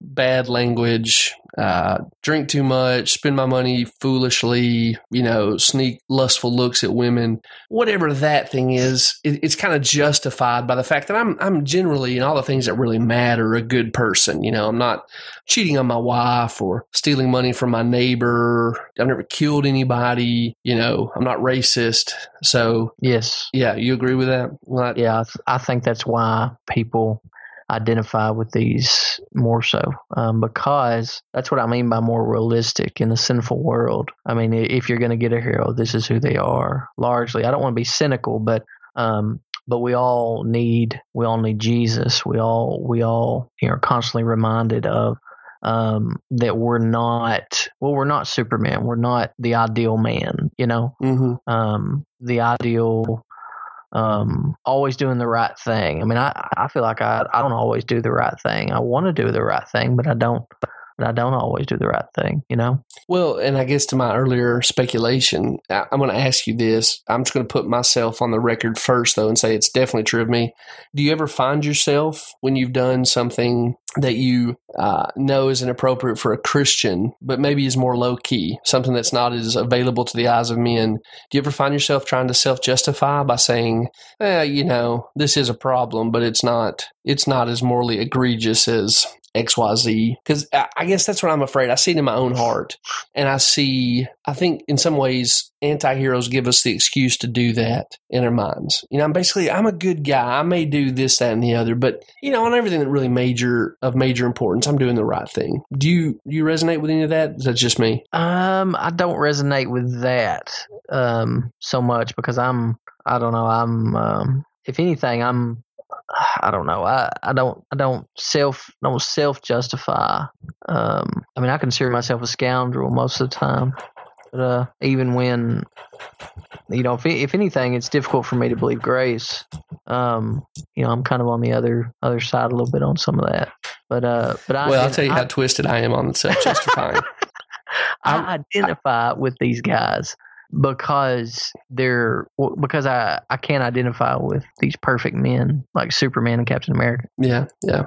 bad language, uh, drink too much, spend my money foolishly, you know, sneak lustful looks at women, whatever that thing is, it, it's kind of justified by the fact that I'm I'm generally in all the things that really matter a good person. You know, I'm not cheating on my wife or stealing money from my neighbor. I've never killed anybody. You know, I'm not racist. So yes, yeah, you agree with that? Yeah, I, th- I think that's why people identify with these more so um, because that's what I mean by more realistic in a sinful world. I mean, if you're going to get a hero, this is who they are largely. I don't want to be cynical, but um, but we all need we all need Jesus. We all we all you know, are constantly reminded of um, that we're not well we're not Superman. We're not the ideal man. You know, mm-hmm. um, the ideal um, always doing the right thing. I mean, I, I feel like I, I don't always do the right thing. I want to do the right thing, but I don't. But I don't always do the right thing, you know. Well, and I guess to my earlier speculation, I, I'm going to ask you this. I'm just going to put myself on the record first, though, and say it's definitely true of me. Do you ever find yourself when you've done something that you uh, know is inappropriate for a Christian, but maybe is more low key, something that's not as available to the eyes of men. Do you ever find yourself trying to self justify by saying, eh, you know, this is a problem, but it's not it's not as morally egregious as XYZ. Because I guess that's what I'm afraid. I see it in my own heart. And I see, I think in some ways, anti heroes give us the excuse to do that in our minds. You know, I'm basically, I'm a good guy. I may do this, that, and the other, but, you know, on everything that really major, of major importance, I'm doing the right thing. Do you, do you resonate with any of that? Is that just me? Um, I don't resonate with that um, so much because I'm, I don't know, I'm, um, if anything, I'm I don't know. I, I don't I don't self don't self justify. Um, I mean, I consider myself a scoundrel most of the time, but uh, even when you know, if if anything, it's difficult for me to believe grace. Um, you know, I'm kind of on the other other side a little bit on some of that. But uh, but I Well, I'll tell you I, how twisted I am on the self justifying. I identify with these guys because they're because I I can't identify with these perfect men like Superman and Captain America. yeah, yeah.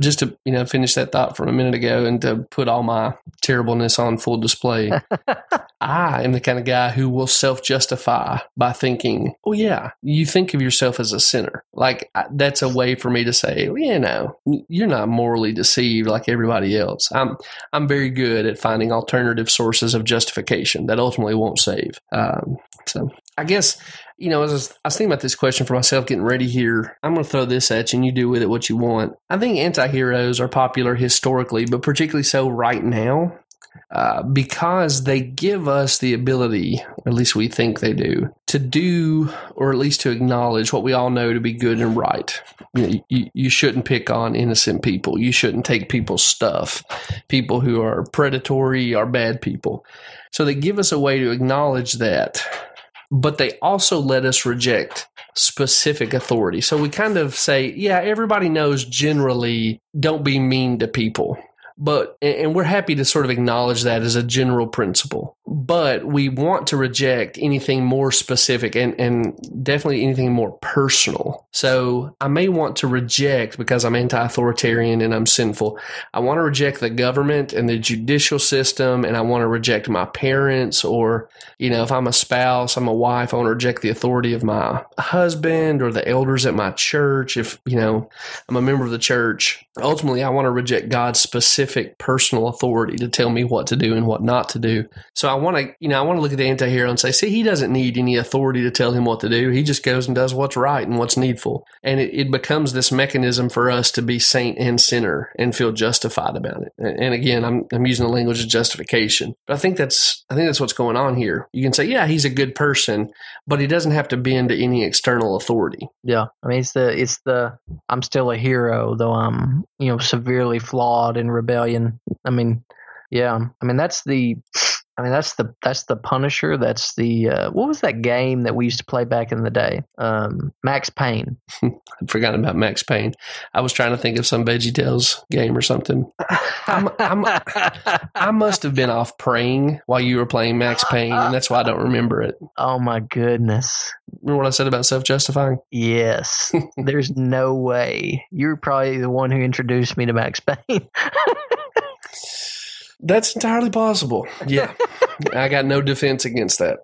Just to you know finish that thought from a minute ago and to put all my terribleness on full display, I am the kind of guy who will self justify by thinking, "Oh yeah, you think of yourself as a sinner." Like that's a way for me to say, well, "You know, you're not morally deceived like everybody else." I'm I'm very good at finding alternative sources of justification that ultimately won't save. Um, so I guess you know, as I was, thinking about this question for myself, getting ready here, I'm going to throw this at you, and you do with it what you want. I think anti-heroes are popular historically, but particularly so right now. Uh, because they give us the ability, at least we think they do, to do or at least to acknowledge what we all know to be good and right. You, know, you, you shouldn't pick on innocent people. You shouldn't take people's stuff. People who are predatory are bad people. So they give us a way to acknowledge that, but they also let us reject specific authority. So we kind of say, yeah, everybody knows generally don't be mean to people but and we're happy to sort of acknowledge that as a general principle but we want to reject anything more specific and, and definitely anything more personal so i may want to reject because i'm anti-authoritarian and i'm sinful i want to reject the government and the judicial system and i want to reject my parents or you know if i'm a spouse i'm a wife i want to reject the authority of my husband or the elders at my church if you know i'm a member of the church ultimately i want to reject god's specific personal authority to tell me what to do and what not to do. So I want to, you know, I want to look at the anti-hero and say, see, he doesn't need any authority to tell him what to do. He just goes and does what's right and what's needful. And it, it becomes this mechanism for us to be saint and sinner and feel justified about it. And again, I'm, I'm using the language of justification, but I think that's, I think that's what's going on here. You can say, yeah, he's a good person, but he doesn't have to bend to any external authority. Yeah, I mean it's the it's the I'm still a hero though I'm you know severely flawed in rebellion. I mean, yeah, I mean that's the I mean that's the that's the Punisher. That's the uh, what was that game that we used to play back in the day? Um, Max Payne. I'd forgotten about Max Payne. I was trying to think of some Veggie Tales game or something. I'm, I'm, I must have been off praying while you were playing Max Payne, and that's why I don't remember it. oh my goodness. Remember what I said about self justifying? Yes, there's no way. You're probably the one who introduced me to Max Payne. That's entirely possible. Yeah. I got no defense against that.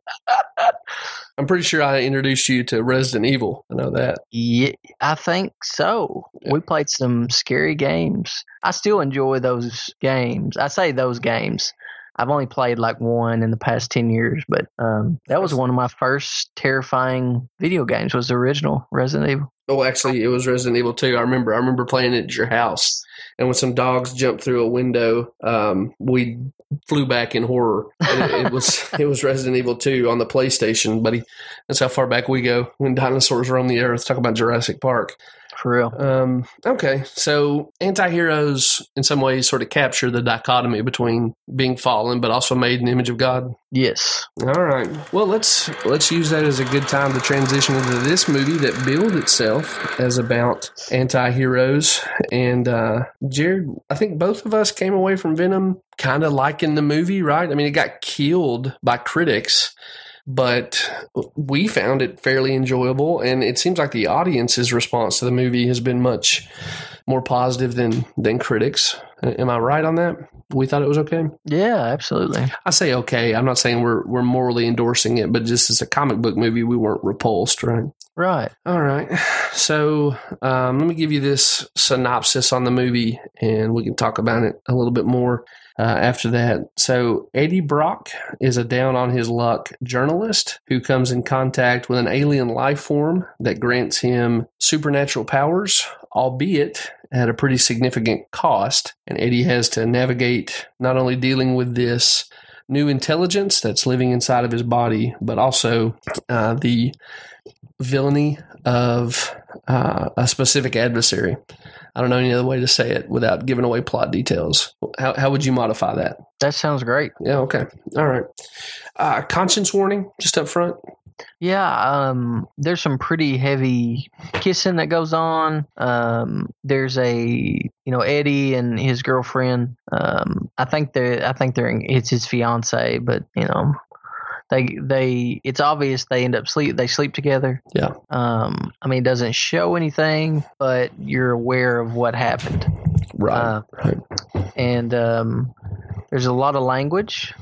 I'm pretty sure I introduced you to Resident Evil. I know that. Yeah, I think so. We played some scary games. I still enjoy those games. I say those games. I've only played like one in the past ten years, but um, that was one of my first terrifying video games. Was the original Resident Evil? Oh, actually, it was Resident Evil 2. I remember. I remember playing it at your house. And when some dogs jumped through a window, um, we flew back in horror. And it, it was it was Resident Evil 2 on the PlayStation, buddy. That's how far back we go. When dinosaurs roam the earth, talk about Jurassic Park. For real. Um, okay, so anti-heroes in some ways sort of capture the dichotomy between being fallen but also made in the image of God. Yes. All right. Well, let's let's use that as a good time to transition into this movie that billed itself as about anti-heroes. And uh, Jared, I think both of us came away from Venom kind of liking the movie, right? I mean, it got killed by critics, but we found it fairly enjoyable, and it seems like the audience's response to the movie has been much more positive than than critics. Am I right on that? We thought it was okay. Yeah, absolutely. I say okay. I'm not saying we're we're morally endorsing it, but just as a comic book movie, we weren't repulsed, right? Right. All right. So um, let me give you this synopsis on the movie, and we can talk about it a little bit more uh, after that. So Eddie Brock is a down on his luck journalist who comes in contact with an alien life form that grants him supernatural powers, albeit at a pretty significant cost. And Eddie has to navigate not only dealing with this new intelligence that's living inside of his body, but also uh, the villainy of uh, a specific adversary. I don't know any other way to say it without giving away plot details. How, how would you modify that? That sounds great. Yeah, okay. All right. Uh, conscience warning, just up front. Yeah, um, there's some pretty heavy kissing that goes on. Um, there's a you know Eddie and his girlfriend. Um, I think they're I think they're in, it's his fiance, but you know they they it's obvious they end up sleep they sleep together. Yeah. Um, I mean it doesn't show anything, but you're aware of what happened. Right. Uh, right. and um, there's a lot of language.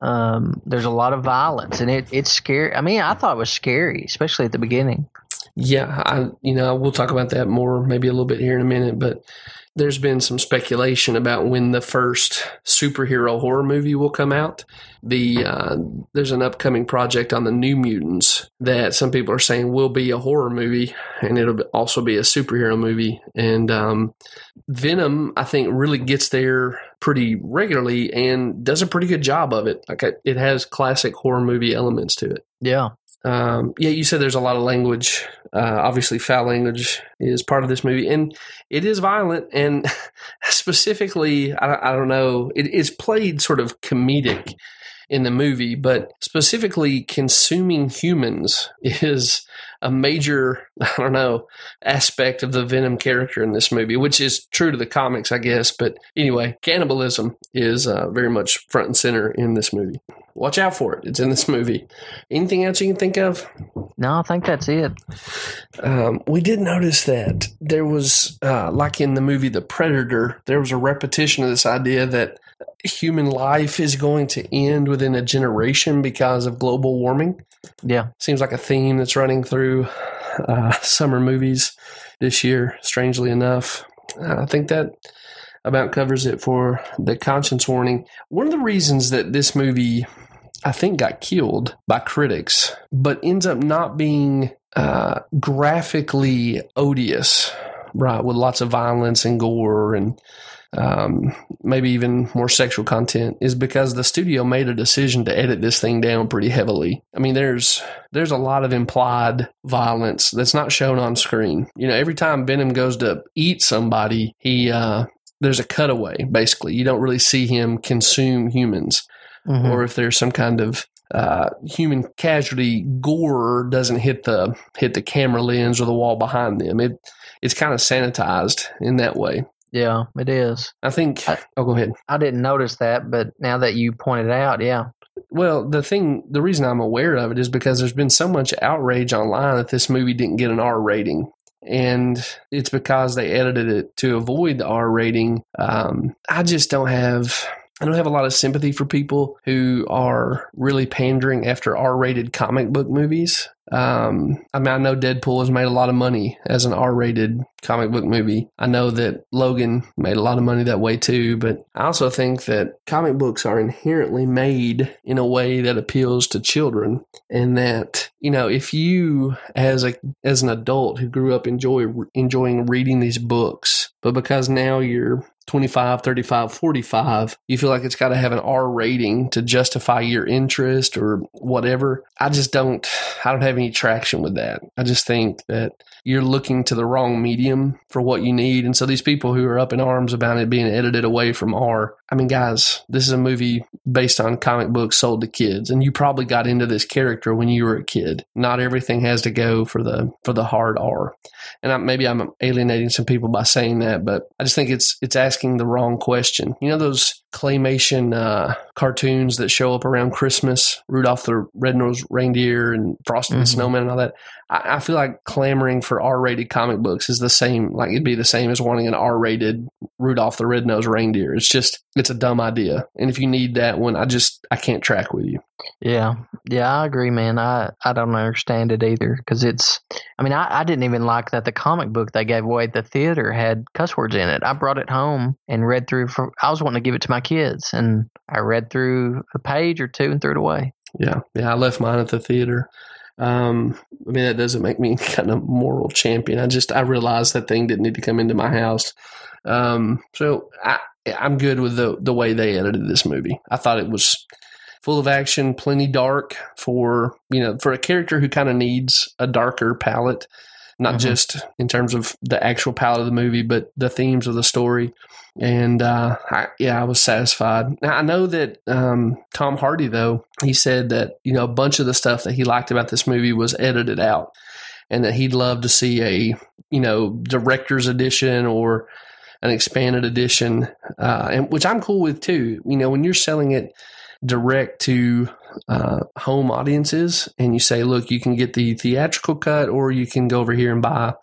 Um, there's a lot of violence, and it, it's scary. I mean, I thought it was scary, especially at the beginning. Yeah, I you know we'll talk about that more maybe a little bit here in a minute, but there's been some speculation about when the first superhero horror movie will come out. The uh, there's an upcoming project on the New Mutants that some people are saying will be a horror movie, and it'll also be a superhero movie. And um, Venom, I think, really gets there pretty regularly and does a pretty good job of it. Like it has classic horror movie elements to it. Yeah, Um, yeah, you said there's a lot of language. Uh, obviously, foul language is part of this movie, and it is violent. And specifically, I, I don't know, it is played sort of comedic in the movie, but specifically, consuming humans is a major, I don't know, aspect of the Venom character in this movie, which is true to the comics, I guess. But anyway, cannibalism is uh, very much front and center in this movie. Watch out for it. It's in this movie. Anything else you can think of? no, I think that's it. Um, we did notice that there was, uh, like in the movie The Predator, there was a repetition of this idea that human life is going to end within a generation because of global warming. Yeah, Seems like a theme that's running through uh, summer movies this year, strangely enough. I think that about covers it for the conscience warning. One of the reasons that this movie, I think, got killed by critics, but ends up not being uh, graphically odious, right, with lots of violence and gore and um, maybe even more sexual content is because the studio made a decision to edit this thing down pretty heavily. I mean, there's there's a lot of implied violence that's not shown on screen. You know, every time Venom goes to eat somebody, he uh, there's a cutaway. Basically, you don't really see him consume humans, Mhm. or if there's some kind of uh, human casualty, gore doesn't hit the hit the camera lens or the wall behind them. It it's kind of sanitized in that way. yeah, it is. I think. I- oh, go ahead. I didn't notice that, but now that you pointed it out, yeah, Well, the thing, the reason I'm aware of it is because there's been so much outrage online that this movie didn't get an R rating. And it's because they edited it to avoid the R rating. Um, I just don't have, I don't have a lot of sympathy for people who are really pandering after R rated comic book movies. Um, I mean, I know Deadpool has made a lot of money as an R rated comic book movie. I know that Logan made a lot of money that way too, but I also think that comic books are inherently made in a way that appeals to children and that, you know, if you as a as an adult who grew up enjoy enjoying reading these books, but because now you're 25, 35, 45, you feel like it's got to have an R rating to justify your interest or whatever. I just don't I don't have any traction with that. I just think that you're looking to the wrong medium for what you need. And so these people who are up in arms about it being edited away from R, I mean, guys, this is a movie based on comic books sold to kids, and you probably got into this character when you were a kid. Not everything has to go for the for the hard R. And I, maybe I'm alienating some people by saying that, but I just think it's it's asking the wrong question. You know those claymation uh, cartoons that show up around Christmas, Rudolph the Red-Nosed Reindeer and Frosty the Mhm. Snowman and all that. I, I feel like clamoring for R-rated comic books is the same. Like it'd be the same as wanting an R-rated Rudolph the Red-Nosed Reindeer. It's just it's a dumb idea. And if you need that one, I just I can't track with you. Yeah, yeah. I agree, man. I I don't understand it either because it's. I mean, I, I didn't even like that the comic book they gave away at the theater had cuss words in it. I brought it home and read through. For I was wanting to give it to my kids, and I read through a page or two and threw it away. Yeah, yeah. I left mine at the theater. Um, I mean, that doesn't make me kind of moral champion. I just I realized that thing didn't need to come into my house. Um, so I I'm good with the the way they edited this movie. I thought it was full of action, plenty dark for you know for a character who kind of needs a darker palette. not Mhm. just in terms of the actual palette of the movie, but the themes of the story. And uh, I, yeah, I was satisfied. Now I know that um, Tom Hardy, though, he said that you know a bunch of the stuff that he liked about this movie was edited out, and that he'd love to see a you know director's edition or an expanded edition, uh, and which I'm cool with too. You know, when you're selling it direct to uh, home audiences, and you say, "Look, you can get the theatrical cut, or you can go over here and buy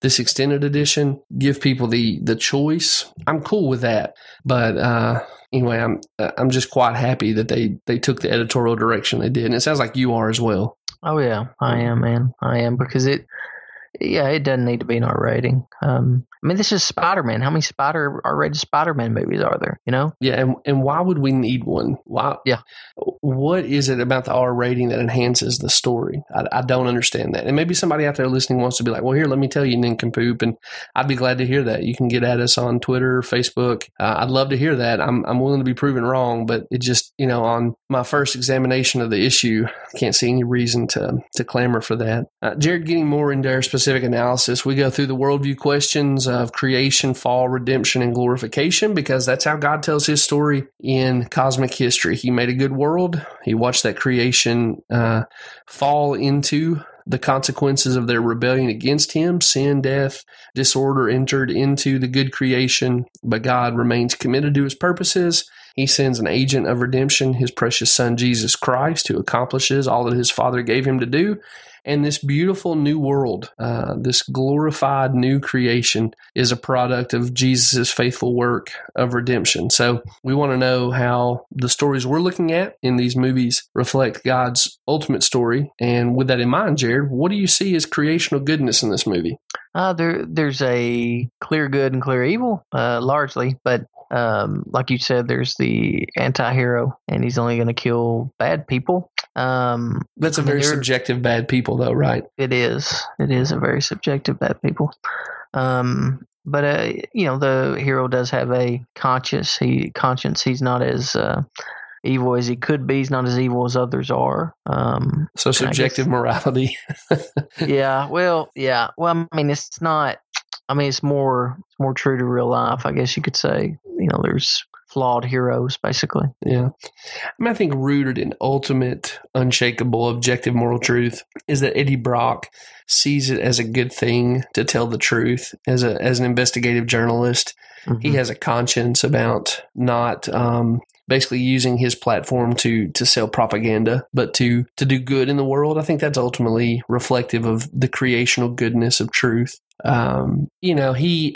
this extended edition." Give people the the choice. I'm cool with that, but uh, anyway, I'm I'm just quite happy that they they took the editorial direction they did, and it sounds like you are as well. Oh yeah, I am, man. I am because it, yeah, it doesn't need to be an R rating. Um, I mean, this is Spider Man. How many Spider R rated Spider Man movies are there? You know? Yeah, and and why would we need one? Why? Yeah. What is it about the R rating that enhances the story? I, I don't understand that. And maybe somebody out there listening wants to be like, well, here, let me tell you, nincompoop. And I'd be glad to hear that. You can get at us on Twitter, Facebook. Uh, I'd love to hear that. I'm, I'm willing to be proven wrong, but it just, you know, on my first examination of the issue, I can't see any reason to, to clamor for that. Uh, Jared, getting more into our specific analysis, we go through the worldview questions of creation, fall, redemption, and glorification because that's how God tells his story in cosmic history. He made a good world. He watched that creation uh, fall into the consequences of their rebellion against him. Sin, death, disorder entered into the good creation, but God remains committed to his purposes. He sends an agent of redemption, his precious son Jesus Christ, who accomplishes all that his Father gave him to do. And this beautiful new world, uh, this glorified new creation, is a product of Jesus' faithful work of redemption. So we want to know how the stories we're looking at in these movies reflect God's ultimate story. And with that in mind, Jared, what do you see as creational goodness in this movie? Uh, there, there's a clear good and clear evil, uh, largely, but um, like you said, there's the anti-hero, and he's only going to kill bad people. Um, That's a very subjective bad people, though, right? it is, it is a very subjective bad people. Um, but uh, you know, the hero does have a conscience. He conscience. He's not as uh, evil as he could be. He's not as evil as others are. Um, So guess- subjective morality. yeah. Well, yeah. Well, I mean, it's not. I mean, it's more it's more true to real life, I guess you could say. You know, there's flawed heroes, basically. Yeah. I mean, I think rooted in ultimate, unshakable, objective moral truth is that Eddie Brock sees it as a good thing to tell the truth as a as an investigative journalist. He Mhm. has a conscience about not um, basically using his platform to to sell propaganda, but to to do good in the world. I think that's ultimately reflective of the creational goodness of truth. Um, you know, he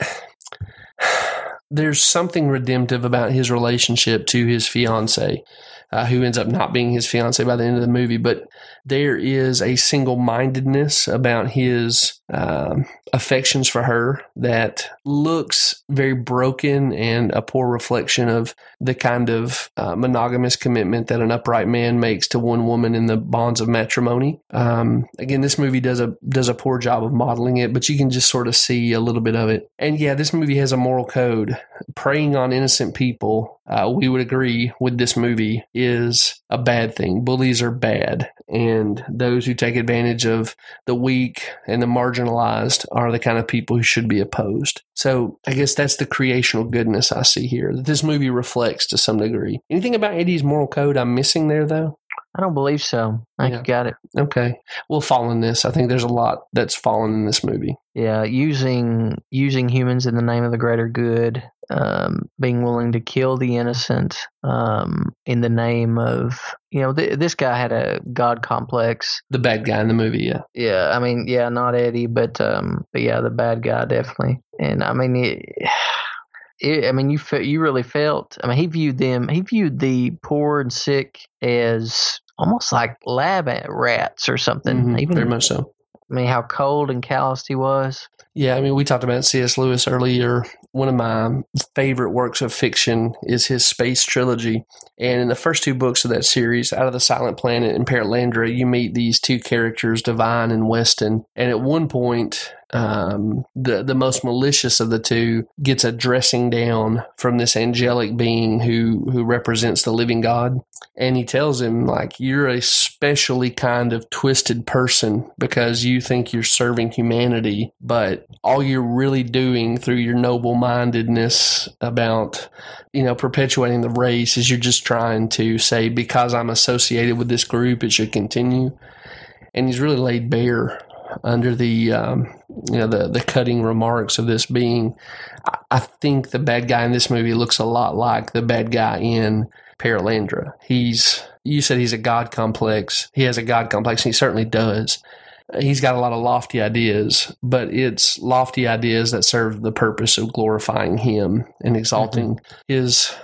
there's something redemptive about his relationship to his fiance, uh, who ends up not being his fiance by the end of the movie. But there is a single mindedness about his um, affections for her that looks very broken and a poor reflection of the kind of uh, monogamous commitment that an upright man makes to one woman in the bonds of matrimony. Um, again, this movie does a does a poor job of modeling it, but you can just sort of see a little bit of it. And yeah, this movie has a moral code. Preying on innocent people, uh, we would agree with this movie is a bad thing. Bullies are bad, and those who take advantage of the weak and the marginalized are the kind of people who should be opposed. So I guess that's the creational goodness I see here that this movie reflects to some degree. Anything about Eddie's moral code I'm missing there, though? I don't believe so. I think Yeah. got it. Okay, we'll fall in this. I think there's a lot that's fallen in this movie. Yeah, using using humans in the name of the greater good, um, being willing to kill the innocent um, in the name of you know th- this guy had a god complex. The bad guy in the movie, yeah. Yeah, I mean, yeah, not Eddie, but um, but yeah, the bad guy definitely. And I mean, it, it, I mean, you fe- you really felt. I mean, he viewed them. He viewed the poor and sick as almost like lab rats or something. Mhm, Even very much so. I mean, how cold and calloused he was. Yeah, I mean, we talked about C.S. Lewis earlier. One of my favorite works of fiction is his Space Trilogy. And in the first two books of that series, Out of the Silent Planet and Perelandra, you meet these two characters, Devine and Weston. And at one point, um, the the most malicious of the two gets a dressing down from this angelic being who who represents the living God, and he tells him like you're a specially kind of twisted person because you think you're serving humanity, but all you're really doing through your noble mindedness about you know perpetuating the race is you're just trying to say because I'm associated with this group it should continue, and he's really laid bare under the um, you know the the cutting remarks of this being. I, think the bad guy in this movie looks a lot like the bad guy in Perelandra. He's you said he's a god complex. He has a god complex, and he certainly does. He's got a lot of lofty ideas, but it's lofty ideas that serve the purpose of glorifying him and exalting his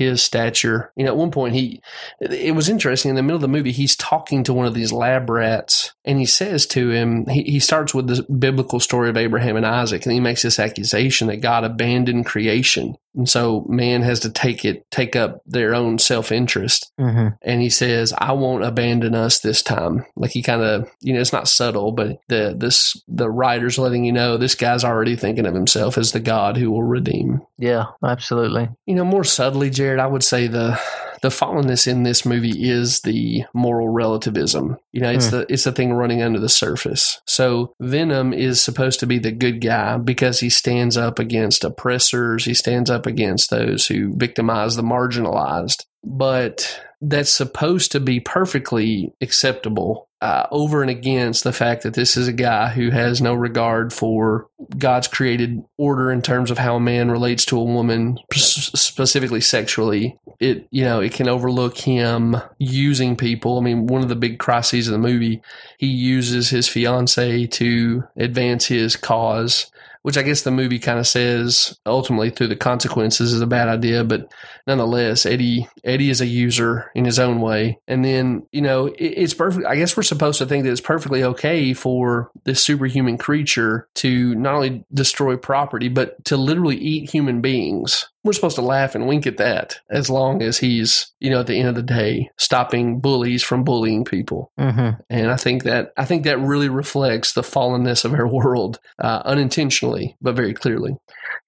his stature. You know, at one point he, it was interesting in the middle of the movie, he's talking to one of these lab rats and he says to him, he, he starts with the biblical story of Abraham and Isaac and he makes this accusation that God abandoned creation. And so man has to take it, take up their own self interest. Mm-hmm. And he says, I won't abandon us this time. Like he kind of, you know, it's not subtle, but the, this, the writer's letting you know this guy's already thinking of himself as the God who will redeem. Yeah, absolutely. You know, more subtly, Jared, I would say the the fallenness in this movie is the moral relativism. You know, it's Hmm. the it's the thing running under the surface. So Venom is supposed to be the good guy because he stands up against oppressors. He stands up against those who victimize the marginalized. But that's supposed to be perfectly acceptable uh, over and against the fact that this is a guy who has no regard for God's created order in terms of how a man relates to a woman, specifically sexually. It you know it can overlook him using people. I mean, one of the big crises of the movie, he uses his fiance to advance his cause. Which I guess the movie kind of says ultimately through the consequences is a bad idea, but nonetheless, Eddie Eddie is a user in his own way. And then you know it, it's perfect. I guess we're supposed to think that it's perfectly okay for this superhuman creature to not only destroy property but to literally eat human beings. We're supposed to laugh and wink at that as long as he's you know at the end of the day stopping bullies from bullying people. Mm-hmm. And I think that I think that really reflects the fallenness of our world, uh, unintentionally but very clearly.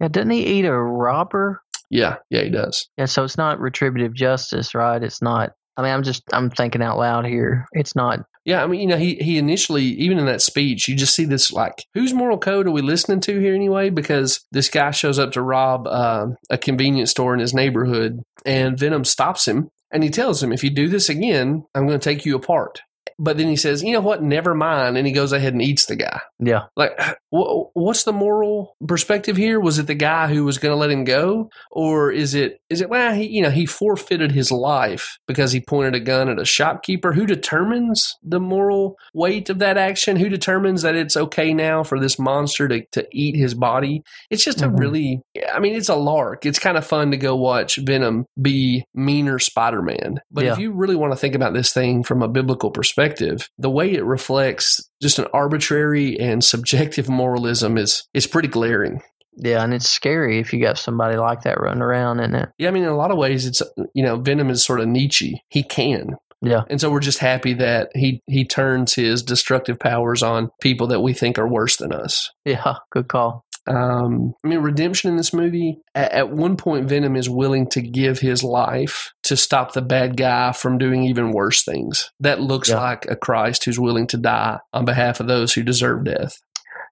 Yeah, didn't he eat a robber? Yeah, yeah, he does. Yeah, so it's not retributive justice, right? It's not. I mean, I'm just I'm thinking out loud here. It's not. Yeah, I mean, you know, he he initially, even in that speech, you just see this like, whose moral code are we listening to here anyway? Because this guy shows up to rob uh, a convenience store in his neighborhood, and Venom stops him and he tells him, "If you do this again, I'm going to take you apart." But then he says, "You know what? Never mind," and he goes ahead and eats the guy. Yeah, Like, wh- what's the moral perspective here? Was it the guy who was going to let him go, or is it is it well, he, you know, he forfeited his life because he pointed a gun at a shopkeeper? Who determines the moral weight of that action? Who determines that it's okay now for this monster to to eat his body? It's just a Mhm. really, I mean, it's a lark. It's kind of fun to go watch Venom be meaner Spider Man, but if you really want to think about this thing from a biblical perspective, the way it reflects just an arbitrary and subjective moralism is is pretty glaring. yeah, and it's scary if you got somebody like that running around in it. Yeah, I mean, in a lot of ways, it's you know, Venom is sort of Nietzsche. He can, Yeah, and so we're just happy that he he turns his destructive powers on people that we think are worse than us. yeah, good call. Um, I mean, redemption in this movie. At, at one point, Venom is willing to give his life to stop the bad guy from doing even worse things. That looks Yeah. like a Christ who's willing to die on behalf of those who deserve death.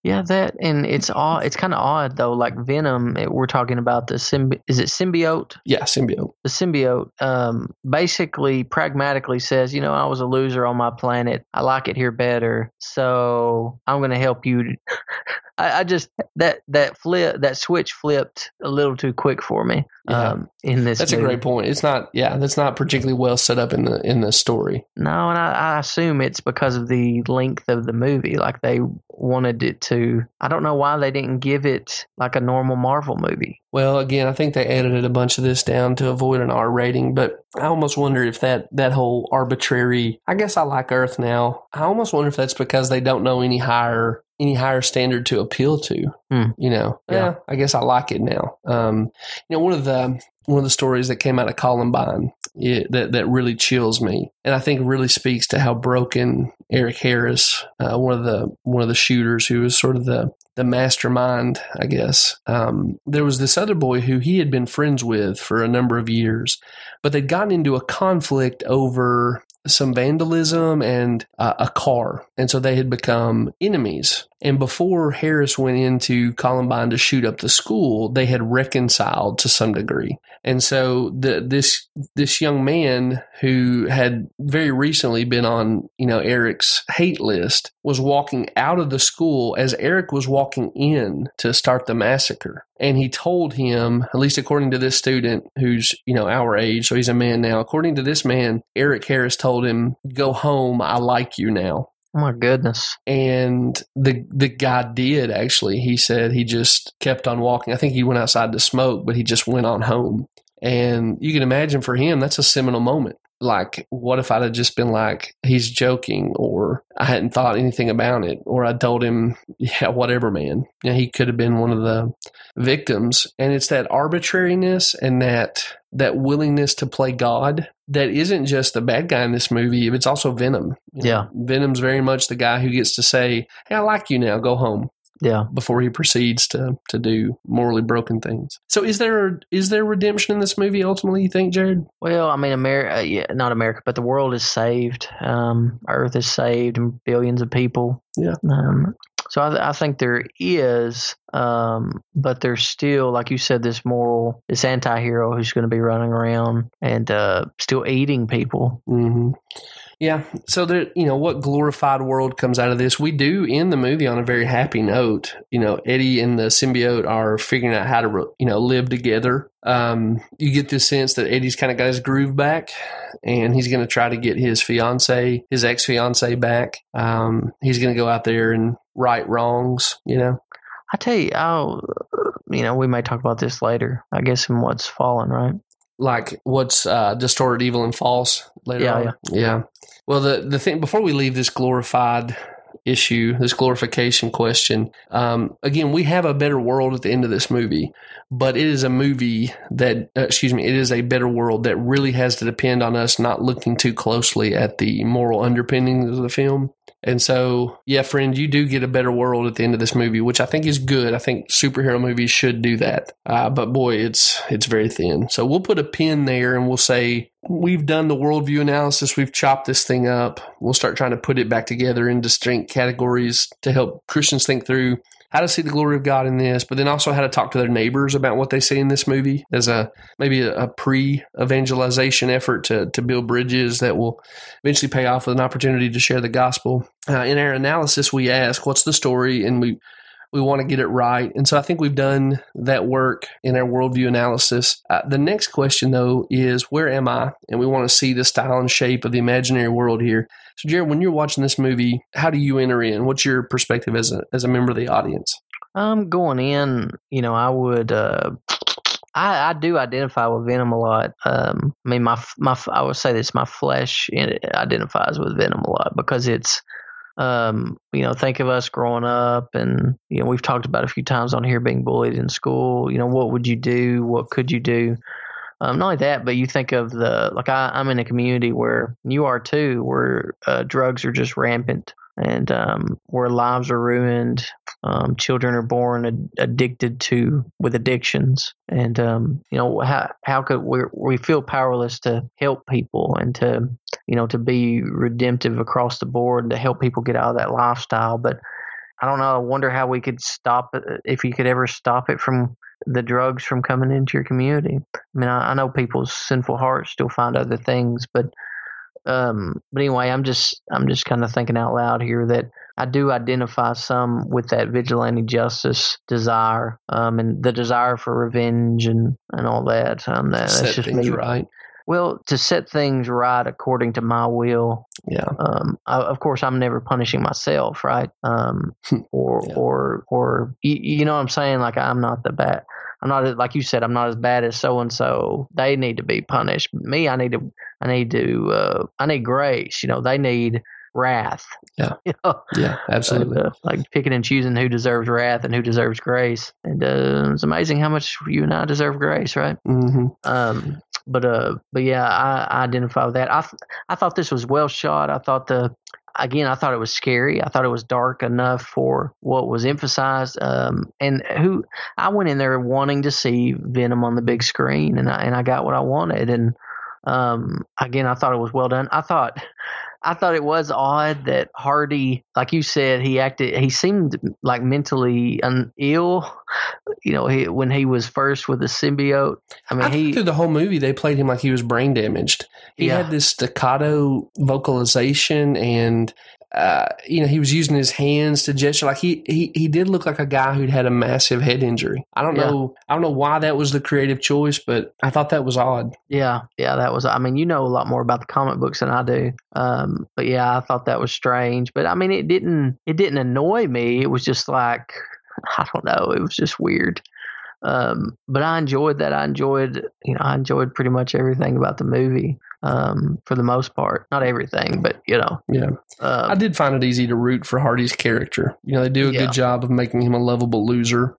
Yeah, that and it's odd. It's kind of odd though. Like Venom, it, we're talking about the symbi- Is it symbiote? Yeah, symbiote. the symbiote um, basically pragmatically says, you know, I was a loser on my planet. I like it here better, so I'm going to help you. I, I just that that flip that switch flipped a little too quick for me Yeah. um, in this. That's a great point. It's not, yeah, that's not particularly well set up in the in the story. No, and I, I assume it's because of the length of the movie. Like they wanted it to. I don't know why they didn't give it like a normal Marvel movie. Well, again, I think they edited a bunch of this down to avoid an R rating, but I almost wonder if that that whole arbitrary. I guess I like Earth now. I almost wonder if that's because they don't know any higher any higher standard to appeal to. Hmm. You know, Yeah. yeah, I guess I like it now. Um, you know, one of the one of the stories that came out of Columbine it, that that really chills me, and I think really speaks to how broken Eric Harris, uh, one of the one of the shooters who was sort of the the mastermind, I guess. Um, there was this other boy who he had been friends with for a number of years, but they'd gotten into a conflict over some vandalism and uh, a car. And so they had become enemies. And before Harris went into Columbine to shoot up the school, they had reconciled to some degree. And so the, this this young man who had very recently been on you know Eric's hate list was walking out of the school as Eric was walking in to start the massacre. And he told him, at least according to this student who's you know our age, so he's a man now. According to this man, Eric Harris told him, "Go home. I like you now." Oh my goodness. and the the guy did actually. He said he just kept on walking. I think he went outside to smoke but he just went on home. And you can imagine for him that's a seminal moment. Like what if i'd have just been like he's joking or i hadn't thought anything about it or i told him yeah whatever man. Yeah he could have been one of the victims. And it's that arbitrariness and that that willingness to play god that isn't just the bad guy in this movie it's also venom You know, Yeah. venom's very much the guy who gets to say hey i like you now go home Yeah. before he proceeds to to do morally broken things so is there is there redemption in this movie ultimately you think jared Well, I mean, America, uh, yeah, not America, but the world is saved. Um, Earth is saved, and billions of people. Yeah. Um, so I, I think there is, um, but there's still, like you said, this moral, this anti-hero who's going to be running around and uh, still eating people. hmm Yeah. So there, you know, what glorified world comes out of this? We do end the movie on a very happy note. You know, Eddie and the symbiote are figuring out how to, you know, live together. Um, you get this sense that Eddie's kind of got his groove back, and he's going to try to get his fiance, his ex fiance, back. Um, he's going to go out there and right wrongs. You know. I tell you, I'll, you know, we may talk about this later. I guess in what's fallen, right? Like what's uh, distorted evil and false later Yeah, on. yeah. yeah. Well, the the thing before we leave this glorified issue, this glorification question, um, again, we have a better world at the end of this movie, but it is a movie that, uh, excuse me, it is a better world that really has to depend on us not looking too closely at the moral underpinnings of the film. And so, yeah, friend, you do get a better world at the end of this movie, which I think is good. I think superhero movies should do that. Uh, but boy, it's it's very thin. So we'll put a pin there, and we'll say we've done the worldview analysis. We've chopped this thing up. We'll start trying to put it back together in distinct categories to help Christians think through how to see the glory of God in this, but then also how to talk to their neighbors about what they see in this movie as a maybe a, a pre evangelization effort to, to build bridges that will eventually pay off with an opportunity to share the gospel. Uh, in our analysis, we ask, what's the story? And we, we want to get it right. And so I think we've done that work in our worldview analysis. Uh, the next question, though, is where am I? And we want to see the style and shape of the imaginary world here. So, Jared, when you're watching this movie, how do you enter in? What's your perspective as a, as a member of the audience? Um, going in, you know, I would, uh, I, I do identify with Venom a lot. Um, I mean, my, my, I would say this, my flesh identifies with Venom a lot because it's, um, you know, think of us growing up and, you know, we've talked about a few times on here being bullied in school. You know, what would you do? What could you do? Um, not only that, but you think of the, like, I, I'm in a community where you are too, where uh, drugs are just rampant and um, where lives are ruined. Um, children are born ad- addicted to with addictions, and um, you know how how could we we feel powerless to help people and to you know to be redemptive across the board and to help people get out of that lifestyle. But I don't know. I wonder how we could stop it if you could ever stop it from the drugs from coming into your community. I mean, I, I know people's sinful hearts still find other things, but um, but anyway, I'm just I'm just kind of thinking out loud here that I do identify some with that vigilante justice desire, um, and the desire for revenge and and all that. Um, that, that's just me. right. Well, to set things right according to my will. Yeah. Um, I, of course, I'm never punishing myself, right? Um, or Yeah. or or you, you know what I'm saying? Like I'm not the bad. I'm not like you said. I'm not as bad as so and so. They need to be punished. Me, I need to. I need to. Uh, I need grace. You know, they need wrath. Yeah. You know? Yeah, absolutely. And, uh, like picking and choosing who deserves wrath and who deserves grace. And uh, it's amazing how much you and I deserve grace, right? hmm Um, but uh, but yeah, I, I identify with that. I I thought this was well shot. I thought the again, I thought it was scary. I thought it was dark enough for what was emphasized. Um, and who I went in there wanting to see Venom on the big screen, and I and I got what I wanted. And um, again, I thought it was well done. I thought. I thought it was odd that Hardy, like you said, he acted. He seemed like mentally un- ill. You know, he, when he was first with the symbiote. I mean, I he through the whole movie they played him like he was brain damaged. He Yeah. had this staccato vocalization and uh, you know, he was using his hands to gesture like he, he he did look like a guy who'd had a massive head injury. I don't Yeah. know I don't know why that was the creative choice, but I thought that was odd. Yeah, yeah, that was. I mean, you know a lot more about the comic books than I do. Um, but yeah, I thought that was strange. But I mean, it didn't. It didn't annoy me. It was just like I don't know. It was just weird. Um, but I enjoyed that. I enjoyed, you know, I enjoyed pretty much everything about the movie. Um, for the most part, not everything, but you know, Yeah. I uh, did find it easy to root for Hardy's character. You know, they do a Yeah. good job of making him a lovable loser.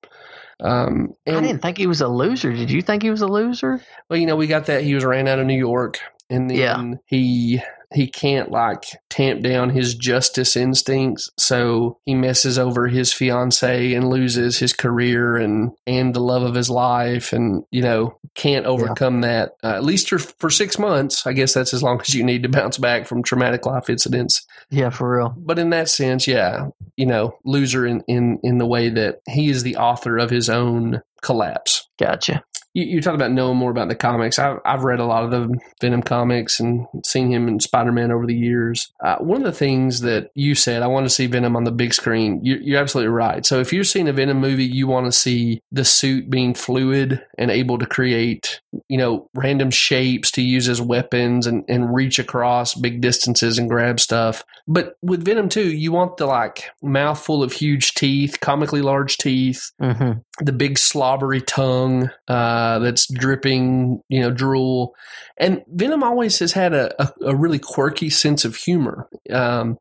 Um, I didn't think he was a loser. Did you think he was a loser? Well, you know, we got that he was ran out of New York, and then Yeah. he he can't like tamp down his justice instincts, so he messes over his fiance and loses his career and and the love of his life, and you know can't overcome that uh, at least for, for six months. I guess that's as long as you need to bounce back from traumatic life incidents. Yeah, for real. But in that sense, yeah, you know, loser in in in the way that he is the author of his own collapse Gotcha. You, you talked about knowing more about the comics. I've, I've read a lot of the Venom comics and seen him in Spider Man over the years. Uh, one of the things that you said, I want to see Venom on the big screen. You, you're absolutely right. So if you're seeing a Venom movie, you want to see the suit being fluid and able to create, you know, random shapes to use as weapons and, and reach across big distances and grab stuff. But with Venom 2, you want the like mouthful of huge teeth, comically large teeth, hmm the big slobbery tongue uh, that's dripping, you know, drool. And Venom always has had a, a, a really quirky sense of humor. Um,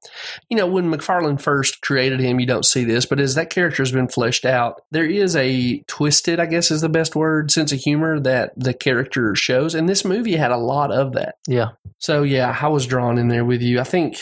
you know, when McFarlane first created him, you don't see this, but as that character has been fleshed out, there is a twisted, I guess is the best word, sense of humor that the character shows. And this movie had a lot of that. Yeah. So yeah, I was drawn in there with you. I think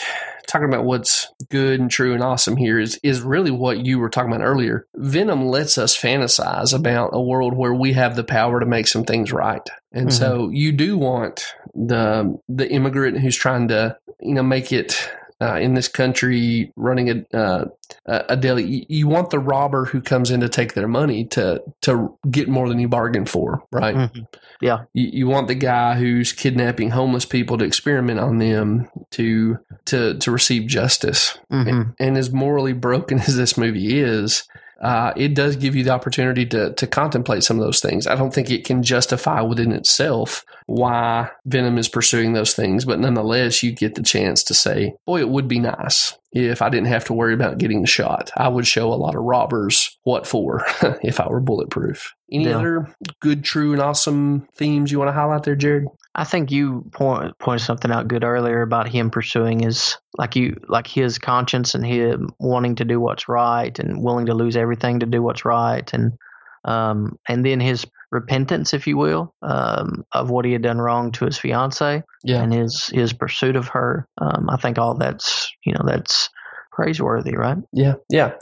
talking about what's good and true and awesome here is is really what you were talking about earlier. Venom lets us fantasize about a world where we have the power to make some things right. And Mhm. so you do want the the immigrant who's trying to, you know, make it uh, in this country running a uh, a deli. You- You want the robber who comes in to take their money to to get more than he bargained for, right? Mhm. Yeah. you, you want the guy who's kidnapping homeless people to experiment on them to to to receive justice. hmm And as morally broken as this movie is, uh, it does give you the opportunity to to contemplate some of those things. I don't think it can justify within itself why Venom is pursuing those things, but nonetheless, you get the chance to say, "Boy, it would be nice." If I didn't have to worry about getting shot, I would show a lot of robbers what for if I were bulletproof. Any Yeah. other good, true, and awesome themes you want to highlight there, Jared? I think you point pointed something out good earlier about him pursuing his like you like his conscience and him wanting to do what's right and willing to lose everything to do what's right and um and then his repentance, if you will, um, of what he had done wrong to his fiance Yeah. and his his pursuit of her. Um, I think all that's you know that's praiseworthy, right? Yeah, yeah,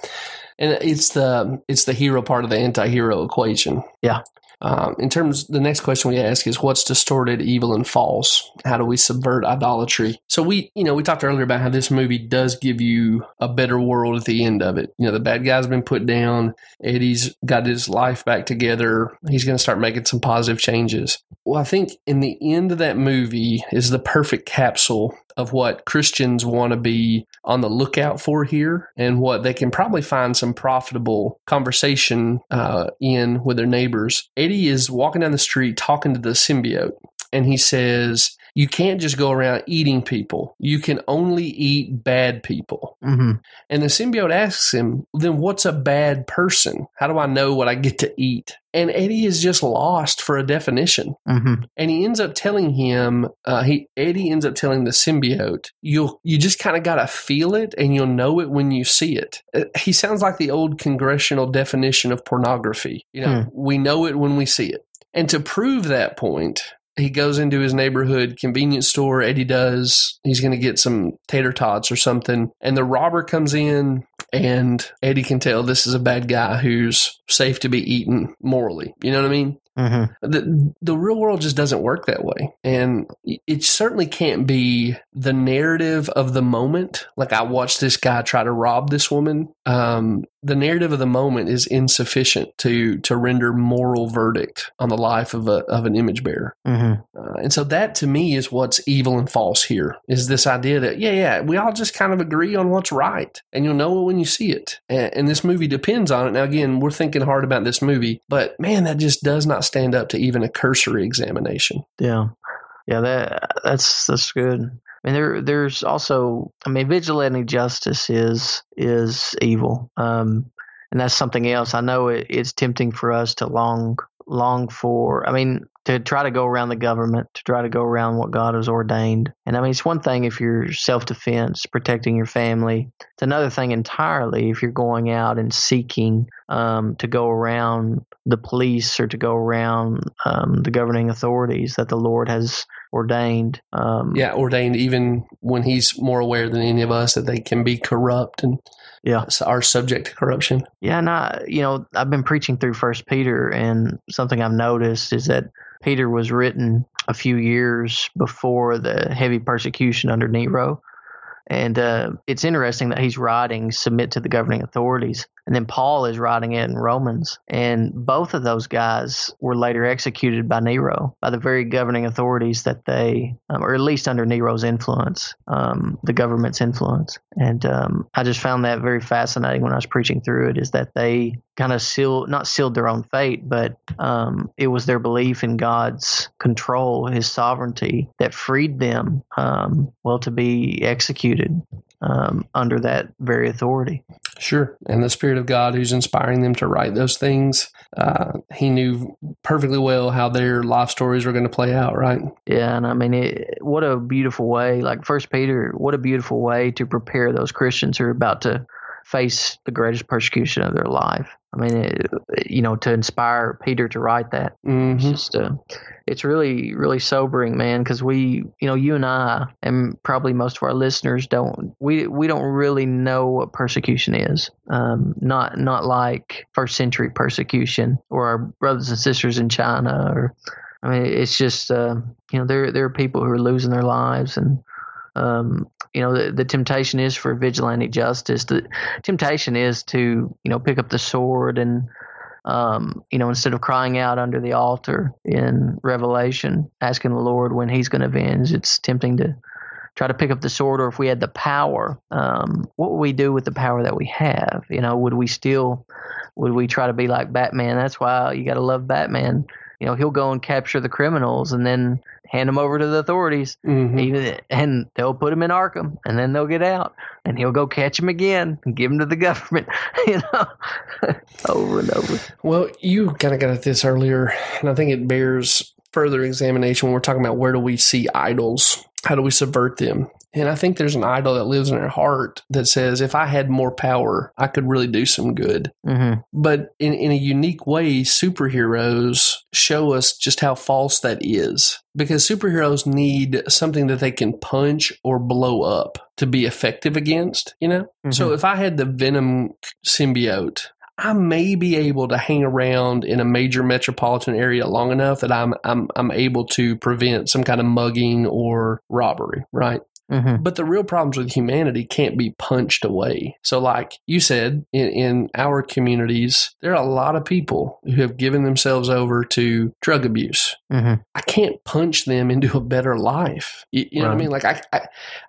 and it's the it's the hero part of the anti-hero equation. Yeah. Um, in terms, the next question we ask is what's distorted, evil, and false? How do we subvert idolatry? So we, you know, we talked earlier about how this movie does give you a better world at the end of it. You know, the bad guy's been put down. Eddie's got his life back together. He's going to start making some positive changes. Well, I think in the end of that movie is the perfect capsule of what Christians want to be on the lookout for here and what they can probably find some profitable conversation uh, in with their neighbors. Eddie is walking down the street talking to the symbiote, and he says, you can't just go around eating people. You can only eat bad people. hmm And the symbiote asks him, then what's a bad person? How do I know what I get to eat? And Eddie is just lost for a definition. hmm And he ends up telling him, uh, he Eddie ends up telling the symbiote, you'll you just kind of gotta feel it, and you'll know it when you see it. Uh, He sounds like the old congressional definition of pornography. You know, we know it when we see it. And to prove that point, he goes into his neighborhood convenience store. Eddie does. He's going to get some tater tots or something. And the robber comes in, and Eddie can tell this is a bad guy who's safe to be eaten morally. You know what I mean? hmm the the real world just doesn't work that way and it certainly can't be the narrative of the moment like i watched this guy try to rob this woman um, the narrative of the moment is insufficient to to render moral verdict on the life of a of an image bearer. Hmm uh, and so that to me is what's evil and false here is this idea that yeah yeah we all just kind of agree on what's right and you'll know it when you see it. And, and this movie depends on it. Now again we're thinking hard about this movie but man that just does not stand up to even a cursory examination. Yeah, yeah. That that's that's good. Mean, there there's also. I mean, vigilante justice is is evil, um, and that's something else. I know it, it's tempting for us to long long for. I mean, to try to go around the government, to try to go around what God has ordained. And I mean, it's one thing if you're self defense, protecting your family. It's another thing entirely if you're going out and seeking um, to go around the police or to go around um, the governing authorities that the Lord has ordained. Um, yeah ordained even when he's more aware than any of us that they can be corrupt and Yeah. are subject to corruption Yeah, and I, you know, I've been preaching through First Peter, and something I've noticed is that Peter was written a few years before the heavy persecution under Nero, and uh, it's interesting that he's writing "submit to the governing authorities," and then Paul is writing it in Romans, and both of those guys were later executed by Nero, by the very governing authorities that they, um, or at least under Nero's influence, um, the government's influence, and um, I just found that very fascinating when I was preaching through it. Is that they kind of sealed, not sealed their own fate, but um, it was their belief in God's control, His sovereignty, that freed them, um, well, to be executed um, under that very authority. Sure. And the Spirit of God who's inspiring them to write those things, uh, he knew perfectly well how their life stories were going to play out, right? Yeah, and I mean, it, what a beautiful way, like First Peter, what a beautiful way to prepare those Christians who are about to face the greatest persecution of their life. I mean, it, you know, to inspire Peter to write that, it's hmm just, uh, it's really, really sobering, man. Because we, you know, you and I, and probably most of our listeners don't, we, we don't really know what persecution is. Um, not, not like first century persecution or our brothers and sisters in China or I mean, it's just uh, you know there there are people who are losing their lives, and um, you know the, the temptation is for vigilante justice. The temptation is to you know pick up the sword and um, you know instead of crying out under the altar in Revelation, asking the Lord when He's going to avenge. It's tempting to try to pick up the sword, or if we had the power, um, what would we do with the power that we have? You know, would we still would we try to be like Batman? That's why you got to love Batman you know he'll go and capture the criminals and then hand them over to the authorities hmm even and they'll put him in arkham and then they'll get out and he'll go catch him again and give him to the government you know over and over Well, you kind of got at this earlier, and I think it bears further examination when we're talking about where do we see idols? How do we subvert them? And I think there's an idol that lives in our heart that says, if I had more power, I could really do some good. hmm But in, in a unique way, superheroes show us just how false that is. Because superheroes need something that they can punch or blow up to be effective against, you know? So if I had the Venom symbiote, I may be able to hang around in a major metropolitan area long enough that I'm I'm I'm able to prevent some kind of mugging or robbery, right? Hmm But the real problems with humanity can't be punched away. So, like you said, in, in our communities, there are a lot of people who have given themselves over to drug abuse. hmm I can't punch them into a better life. You, you know what I mean? Like I, I,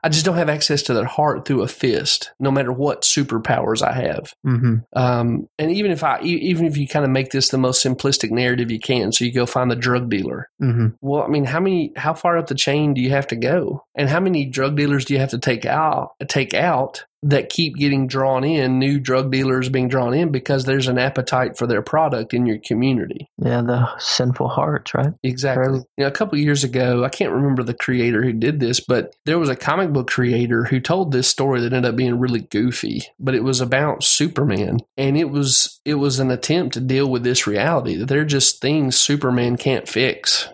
I just don't have access to their heart through a fist, no matter what superpowers I have. hmm Um, and even if I, even if you kind of make this the most simplistic narrative you can, so you go find the drug dealer. hmm Well, I mean, how many, how far up the chain do you have to go, and how many drug dealers do you have to take out, take out that keep getting drawn in, new drug dealers being drawn in because there's an appetite for their product in your community. Yeah, the sinful hearts, right? Exactly. You know, a couple of years ago, I can't remember the creator who did this, but there was a comic book creator who told this story that ended up being really goofy, but it was about Superman, and it was it was an attempt to deal with this reality that they're just things Superman can't fix,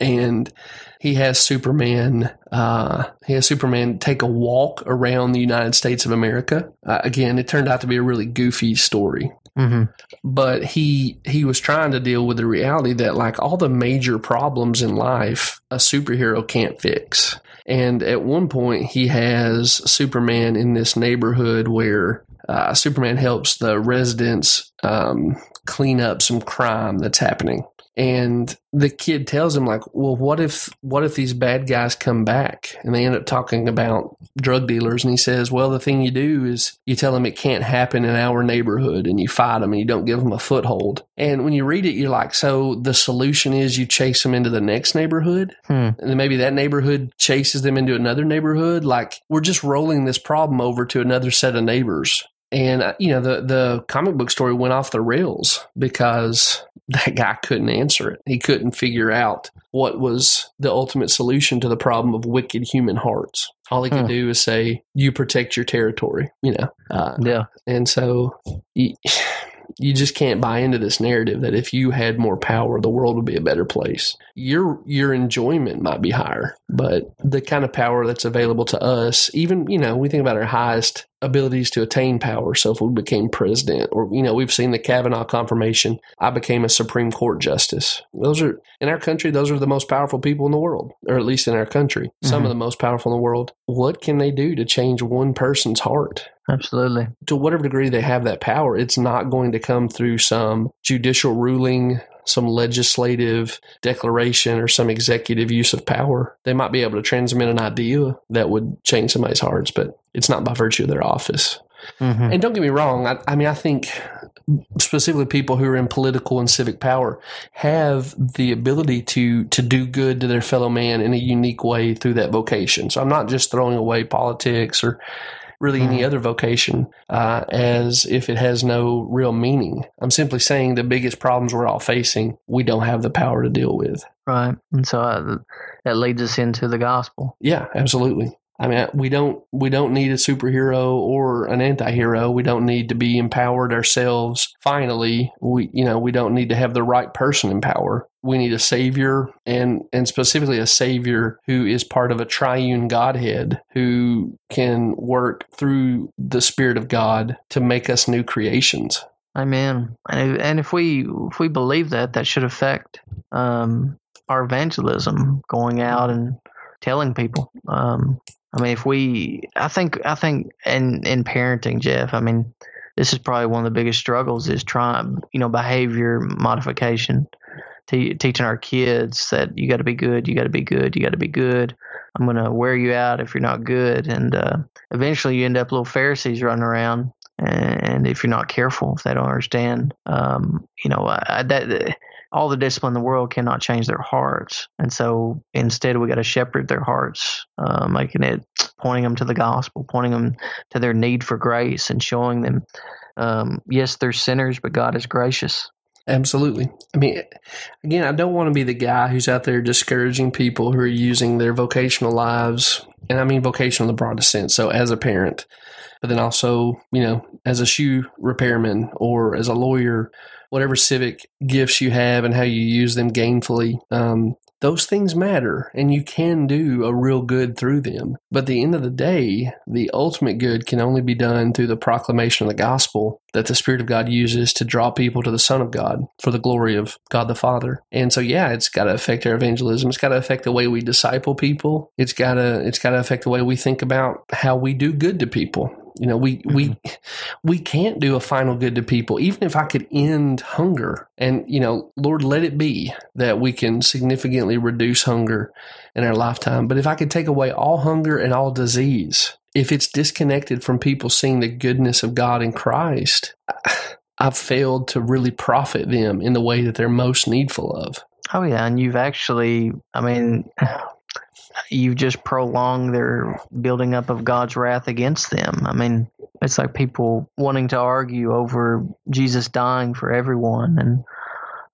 and he has Superman. Uh, he has Superman take a walk around the United States of America. Uh, again, it turned out to be a really goofy story hmm but he he was trying to deal with the reality that like all the major problems in life a superhero can't fix and at one point he has superman in this neighborhood where uh, superman helps the residents um, clean up some crime that's happening and the kid tells him like well what if what if these bad guys come back? And they end up talking about drug dealers. And he says well the thing you do is you tell them it can't happen in our neighborhood and you fight them and you don't give them a foothold. And when you read it you're like so the solution is you chase them into the next neighborhood? Hmm. and then maybe that neighborhood chases them into another neighborhood? Like we're just rolling this problem over to another set of neighbors and uh, you know the the comic book story went off the rails because that guy couldn't answer it. He couldn't figure out what was the ultimate solution to the problem of wicked human hearts. All he could Hmm. do is say, "You protect your territory," you know. Uh, Yeah. and so you, you just can't buy into this narrative that if you had more power, the world would be a better place. Your your enjoyment might be higher, but the kind of power that's available to us, even you know, we think about our highest abilities to attain power. So if we became president, or you know, we've seen the Kavanaugh confirmation. I became a Supreme Court justice. Those are in our country. Those are the most powerful people in the world, or at least in our country, some Mhm. of the most powerful in the world. What can they do to change one person's heart? Absolutely. to whatever degree they have that power, it's not going to come through some judicial ruling, some legislative declaration, or some executive use of power. They might be able to transmit an idea that would change somebody's hearts, but it's not by virtue of their office. hmm And don't get me wrong, I, I mean, I think specifically people who are in political and civic power have the ability to to do good to their fellow man in a unique way through that vocation. So I'm not just throwing away politics or really any other vocation uh, as if it has no real meaning. I'm simply saying the biggest problems we're all facing, we don't have the power to deal with. Right. And so uh, that leads us into the gospel. Yeah, absolutely. I mean, we don't we don't need a superhero or an anti-hero. We don't need to be empowered ourselves. Finally, we you know we don't need to have the right person in power. We need a savior, and and specifically a savior who is part of a triune Godhead, who can work through the Spirit of God to make us new creations. Amen. And if, and if we if we believe that, that should affect um, our evangelism, going out and telling people. Um, I mean, if we, I think, I think, in in parenting, Jeff. I mean, this is probably one of the biggest struggles is trying, you know, behavior modification. Te- teaching our kids that you got to be good, you got to be good, you got to be good. I'm gonna wear you out if you're not good, and uh, eventually you end up little Pharisees running around and if you're not careful, if they don't understand, um, you know, I, that all the discipline in the world cannot change their hearts, and so instead we got to shepherd their hearts, uh, making it pointing them to the gospel, pointing them to their need for grace, and showing them, um, yes, they're sinners, but God is gracious. Absolutely. I mean, again, I don't want to be the guy who's out there discouraging people who are using their vocational lives, and I mean vocational in the broadest sense. So, as a parent, but then also, you know, as a shoe repairman or as a lawyer, whatever civic gifts you have and how you use them gainfully, um, those things matter and you can do a real good through them. But at the end of the day, the ultimate good can only be done through the proclamation of the gospel that the Spirit of God uses to draw people to the Son of God for the glory of God the Father. And so yeah, it's gotta affect our evangelism. It's gotta affect the way we disciple people. It's gotta it's gotta affect the way we think about how we do good to people. You know, we we mm-hmm. we can't do a final good to people, even if I could end hunger. And you know, Lord, let it be that we can significantly reduce hunger in our lifetime. But if I could take away all hunger and all disease, if it's disconnected from people seeing the goodness of God in Christ, I've failed to really profit them in the way that they're most needful of. Oh yeah, and you've actually, I mean, you've just prolong their building up of God's wrath against them. I mean, it's like people wanting to argue over Jesus dying for everyone, and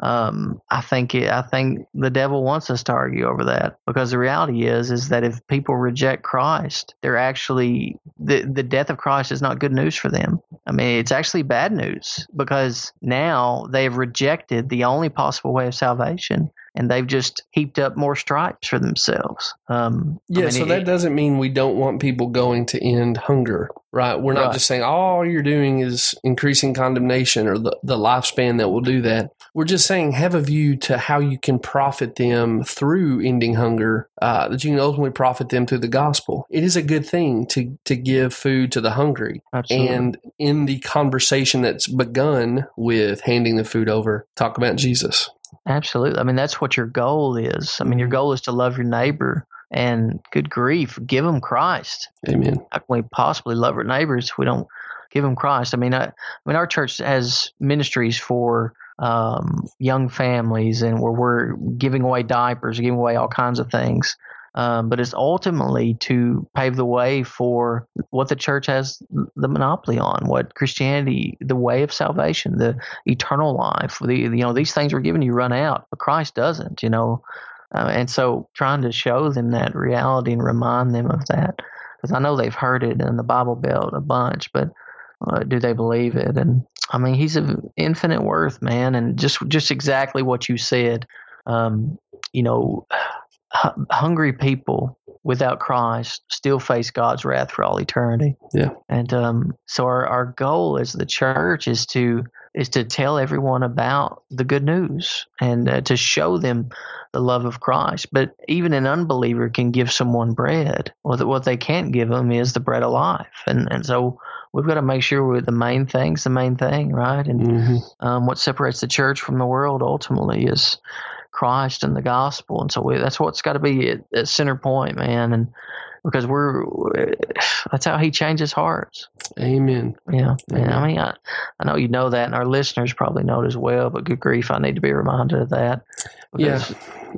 um, I think it, I think the devil wants us to argue over that because the reality is is that if people reject Christ, they're actually the the death of Christ is not good news for them. I mean, it's actually bad news because now they've rejected the only possible way of salvation, and they've just heaped up more stripes for themselves. Um, I Yeah, mean, so it- that doesn't mean we don't want people going to end hunger, right? We're not Right. just saying "Oh, all you're doing is increasing condemnation or the, the lifespan that will do that. We're just saying have a view to how you can profit them through ending hunger, uh, that you can ultimately profit them through the gospel. It is a good thing to, to give food to the hungry. absolutely. And in the conversation that's begun with handing the food over, talk about Jesus. Absolutely. I mean, that's what your goal is. I mean, your goal is to love your neighbor. And good grief, give them Christ. Amen. How can we possibly love our neighbors if we don't give them Christ? I mean, I, I mean, our church has ministries for um, young families, and where we're giving away diapers, giving away all kinds of things. Um, but it's ultimately to pave the way for what the church has the monopoly on, what Christianity, the way of salvation, the eternal life. The you know these things were given you run out, but Christ doesn't. You know, uh, and so trying to show them that reality and remind them of that, because I know they've heard it in the Bible Belt a bunch, but uh, do they believe it? And I mean, He's of infinite worth, man, and just just exactly what you said. Um, you know, hu- hungry people without Christ still face God's wrath for all eternity. Yeah. And um, so our, our goal as the church is to is to tell everyone about the good news and uh, to show them the love of Christ. But even an unbeliever can give someone bread. Well, what they can't give them is the bread of life. And and so we've got to make sure we're the main thing's the main thing, right? And hmm um, what separates the church from the world ultimately is Christ and the gospel, and so we, that's what's got to be at, at center point, man. And because we're that's how He changes hearts. Amen. Yeah, Amen. I mean, I, I know you know that, and our listeners probably know it as well. But good grief, I need to be reminded of that. Yeah.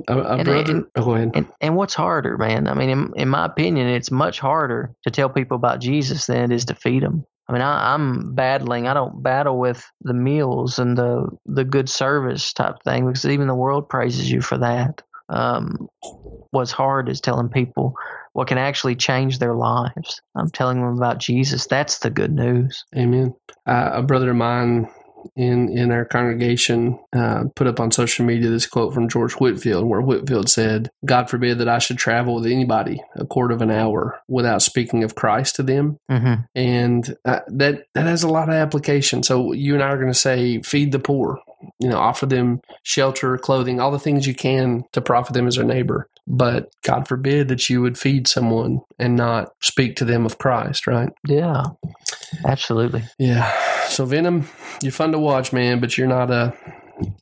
A, a And- brother. and- oh, go ahead. and and what's harder, man? I mean, in, in my opinion, it's much harder to tell people about Jesus than it is to feed them. I mean, I, I'm battling. I don't battle with the meals and the the good service type thing because even the world praises you for that. Um, what's hard is telling people what can actually change their lives. I'm telling them about Jesus. That's the good news. Amen. Uh, a brother of mine in in our congregation uh, put up on social media this quote from George Whitefield, where Whitefield said, "God forbid that I should travel with anybody a quarter of an hour without speaking of Christ to them." Mm-hmm. And uh, that that has a lot of application. So you and I are going to say, feed the poor. You know, offer them shelter, clothing, all the things you can to profit them as their neighbor. But God forbid that you would feed someone and not speak to them of Christ, right? Yeah, absolutely. Yeah. So Venom, you're fun to watch, man, but you're not uh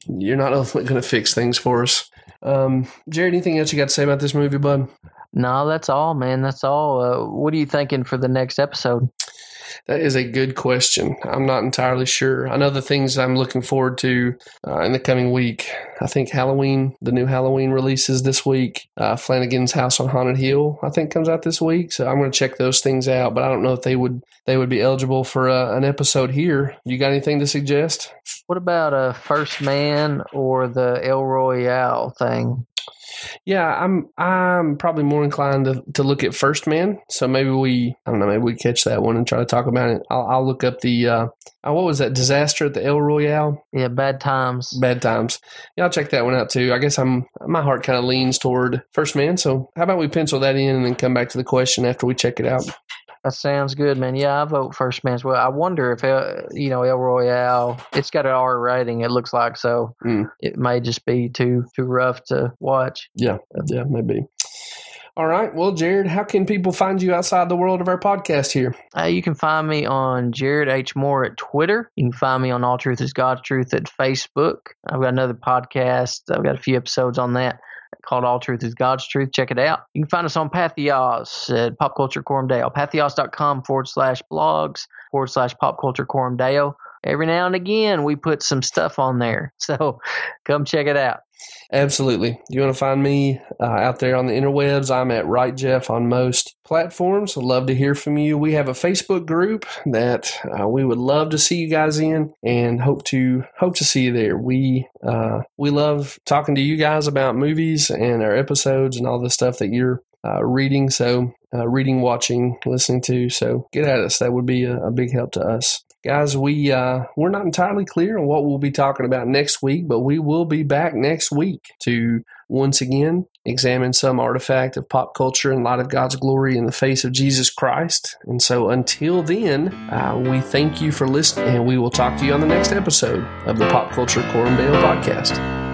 you're not going to fix things for us. Um, Jared, anything else you got to say about this movie, bud? No, that's all, man. That's all. Uh, what are you thinking for the next episode? That is a good question. I'm not entirely sure. I know the things I'm looking forward to uh, in the coming week. I think Halloween, the new Halloween releases this week. Uh, Flanagan's House on Haunted Hill, I think, comes out this week. So I'm going to check those things out. But I don't know if they would they would be eligible for uh, an episode here. You got anything to suggest? What about a First Man or the El Royale thing? Yeah, I'm I'm probably more inclined to, to look at First Man. So maybe we I don't know maybe we catch that one and try to talk about it. I'll, I'll look up the uh, oh, what was that disaster at the El Royale? Yeah, Bad Times. Bad times. Yeah, I'll check that one out too. I guess I'm my heart kind of leans toward First Man. So how about we pencil that in and then come back to the question after we check it out? That sounds good, man. Yeah, I vote First Man as well. I wonder if uh, you know El Royale. It's got an R rating. It looks like so. Mm. It may just be too too rough to watch. Yeah, yeah, maybe. All right. Well, Jared, how can people find you outside the world of our podcast here? Uh, you can find me on Jared H Moore at Twitter. You can find me on All Truth Is God's Truth at Facebook. I've got another podcast. I've got a few episodes on that called All Truth Is God's Truth. Check it out. You can find us on Patheos at Pop Culture Coram Deo. Patheos.com forward slash blogs forward slash Pop Culture Coram Deo. every now and again we put some stuff on there. So come check it out. Absolutely. You want to find me uh, out there on the interwebs? I'm at Right Jeff on most platforms. Love to hear from you. We have a Facebook group that uh, we would love to see you guys in, and hope to hope to see you there. We uh, we love talking to you guys about movies and our episodes and all the stuff that you're uh, reading. So uh, reading, watching, listening to. So get at us. That would be a, a big help to us guys we uh, we're not entirely clear on what we'll be talking about next week but we will be back next week to once again examine some artifact of pop culture in light of god's glory in the face of jesus christ. And so until then uh, we thank you for listening and we will talk to you on the next episode of the pop culture Bale podcast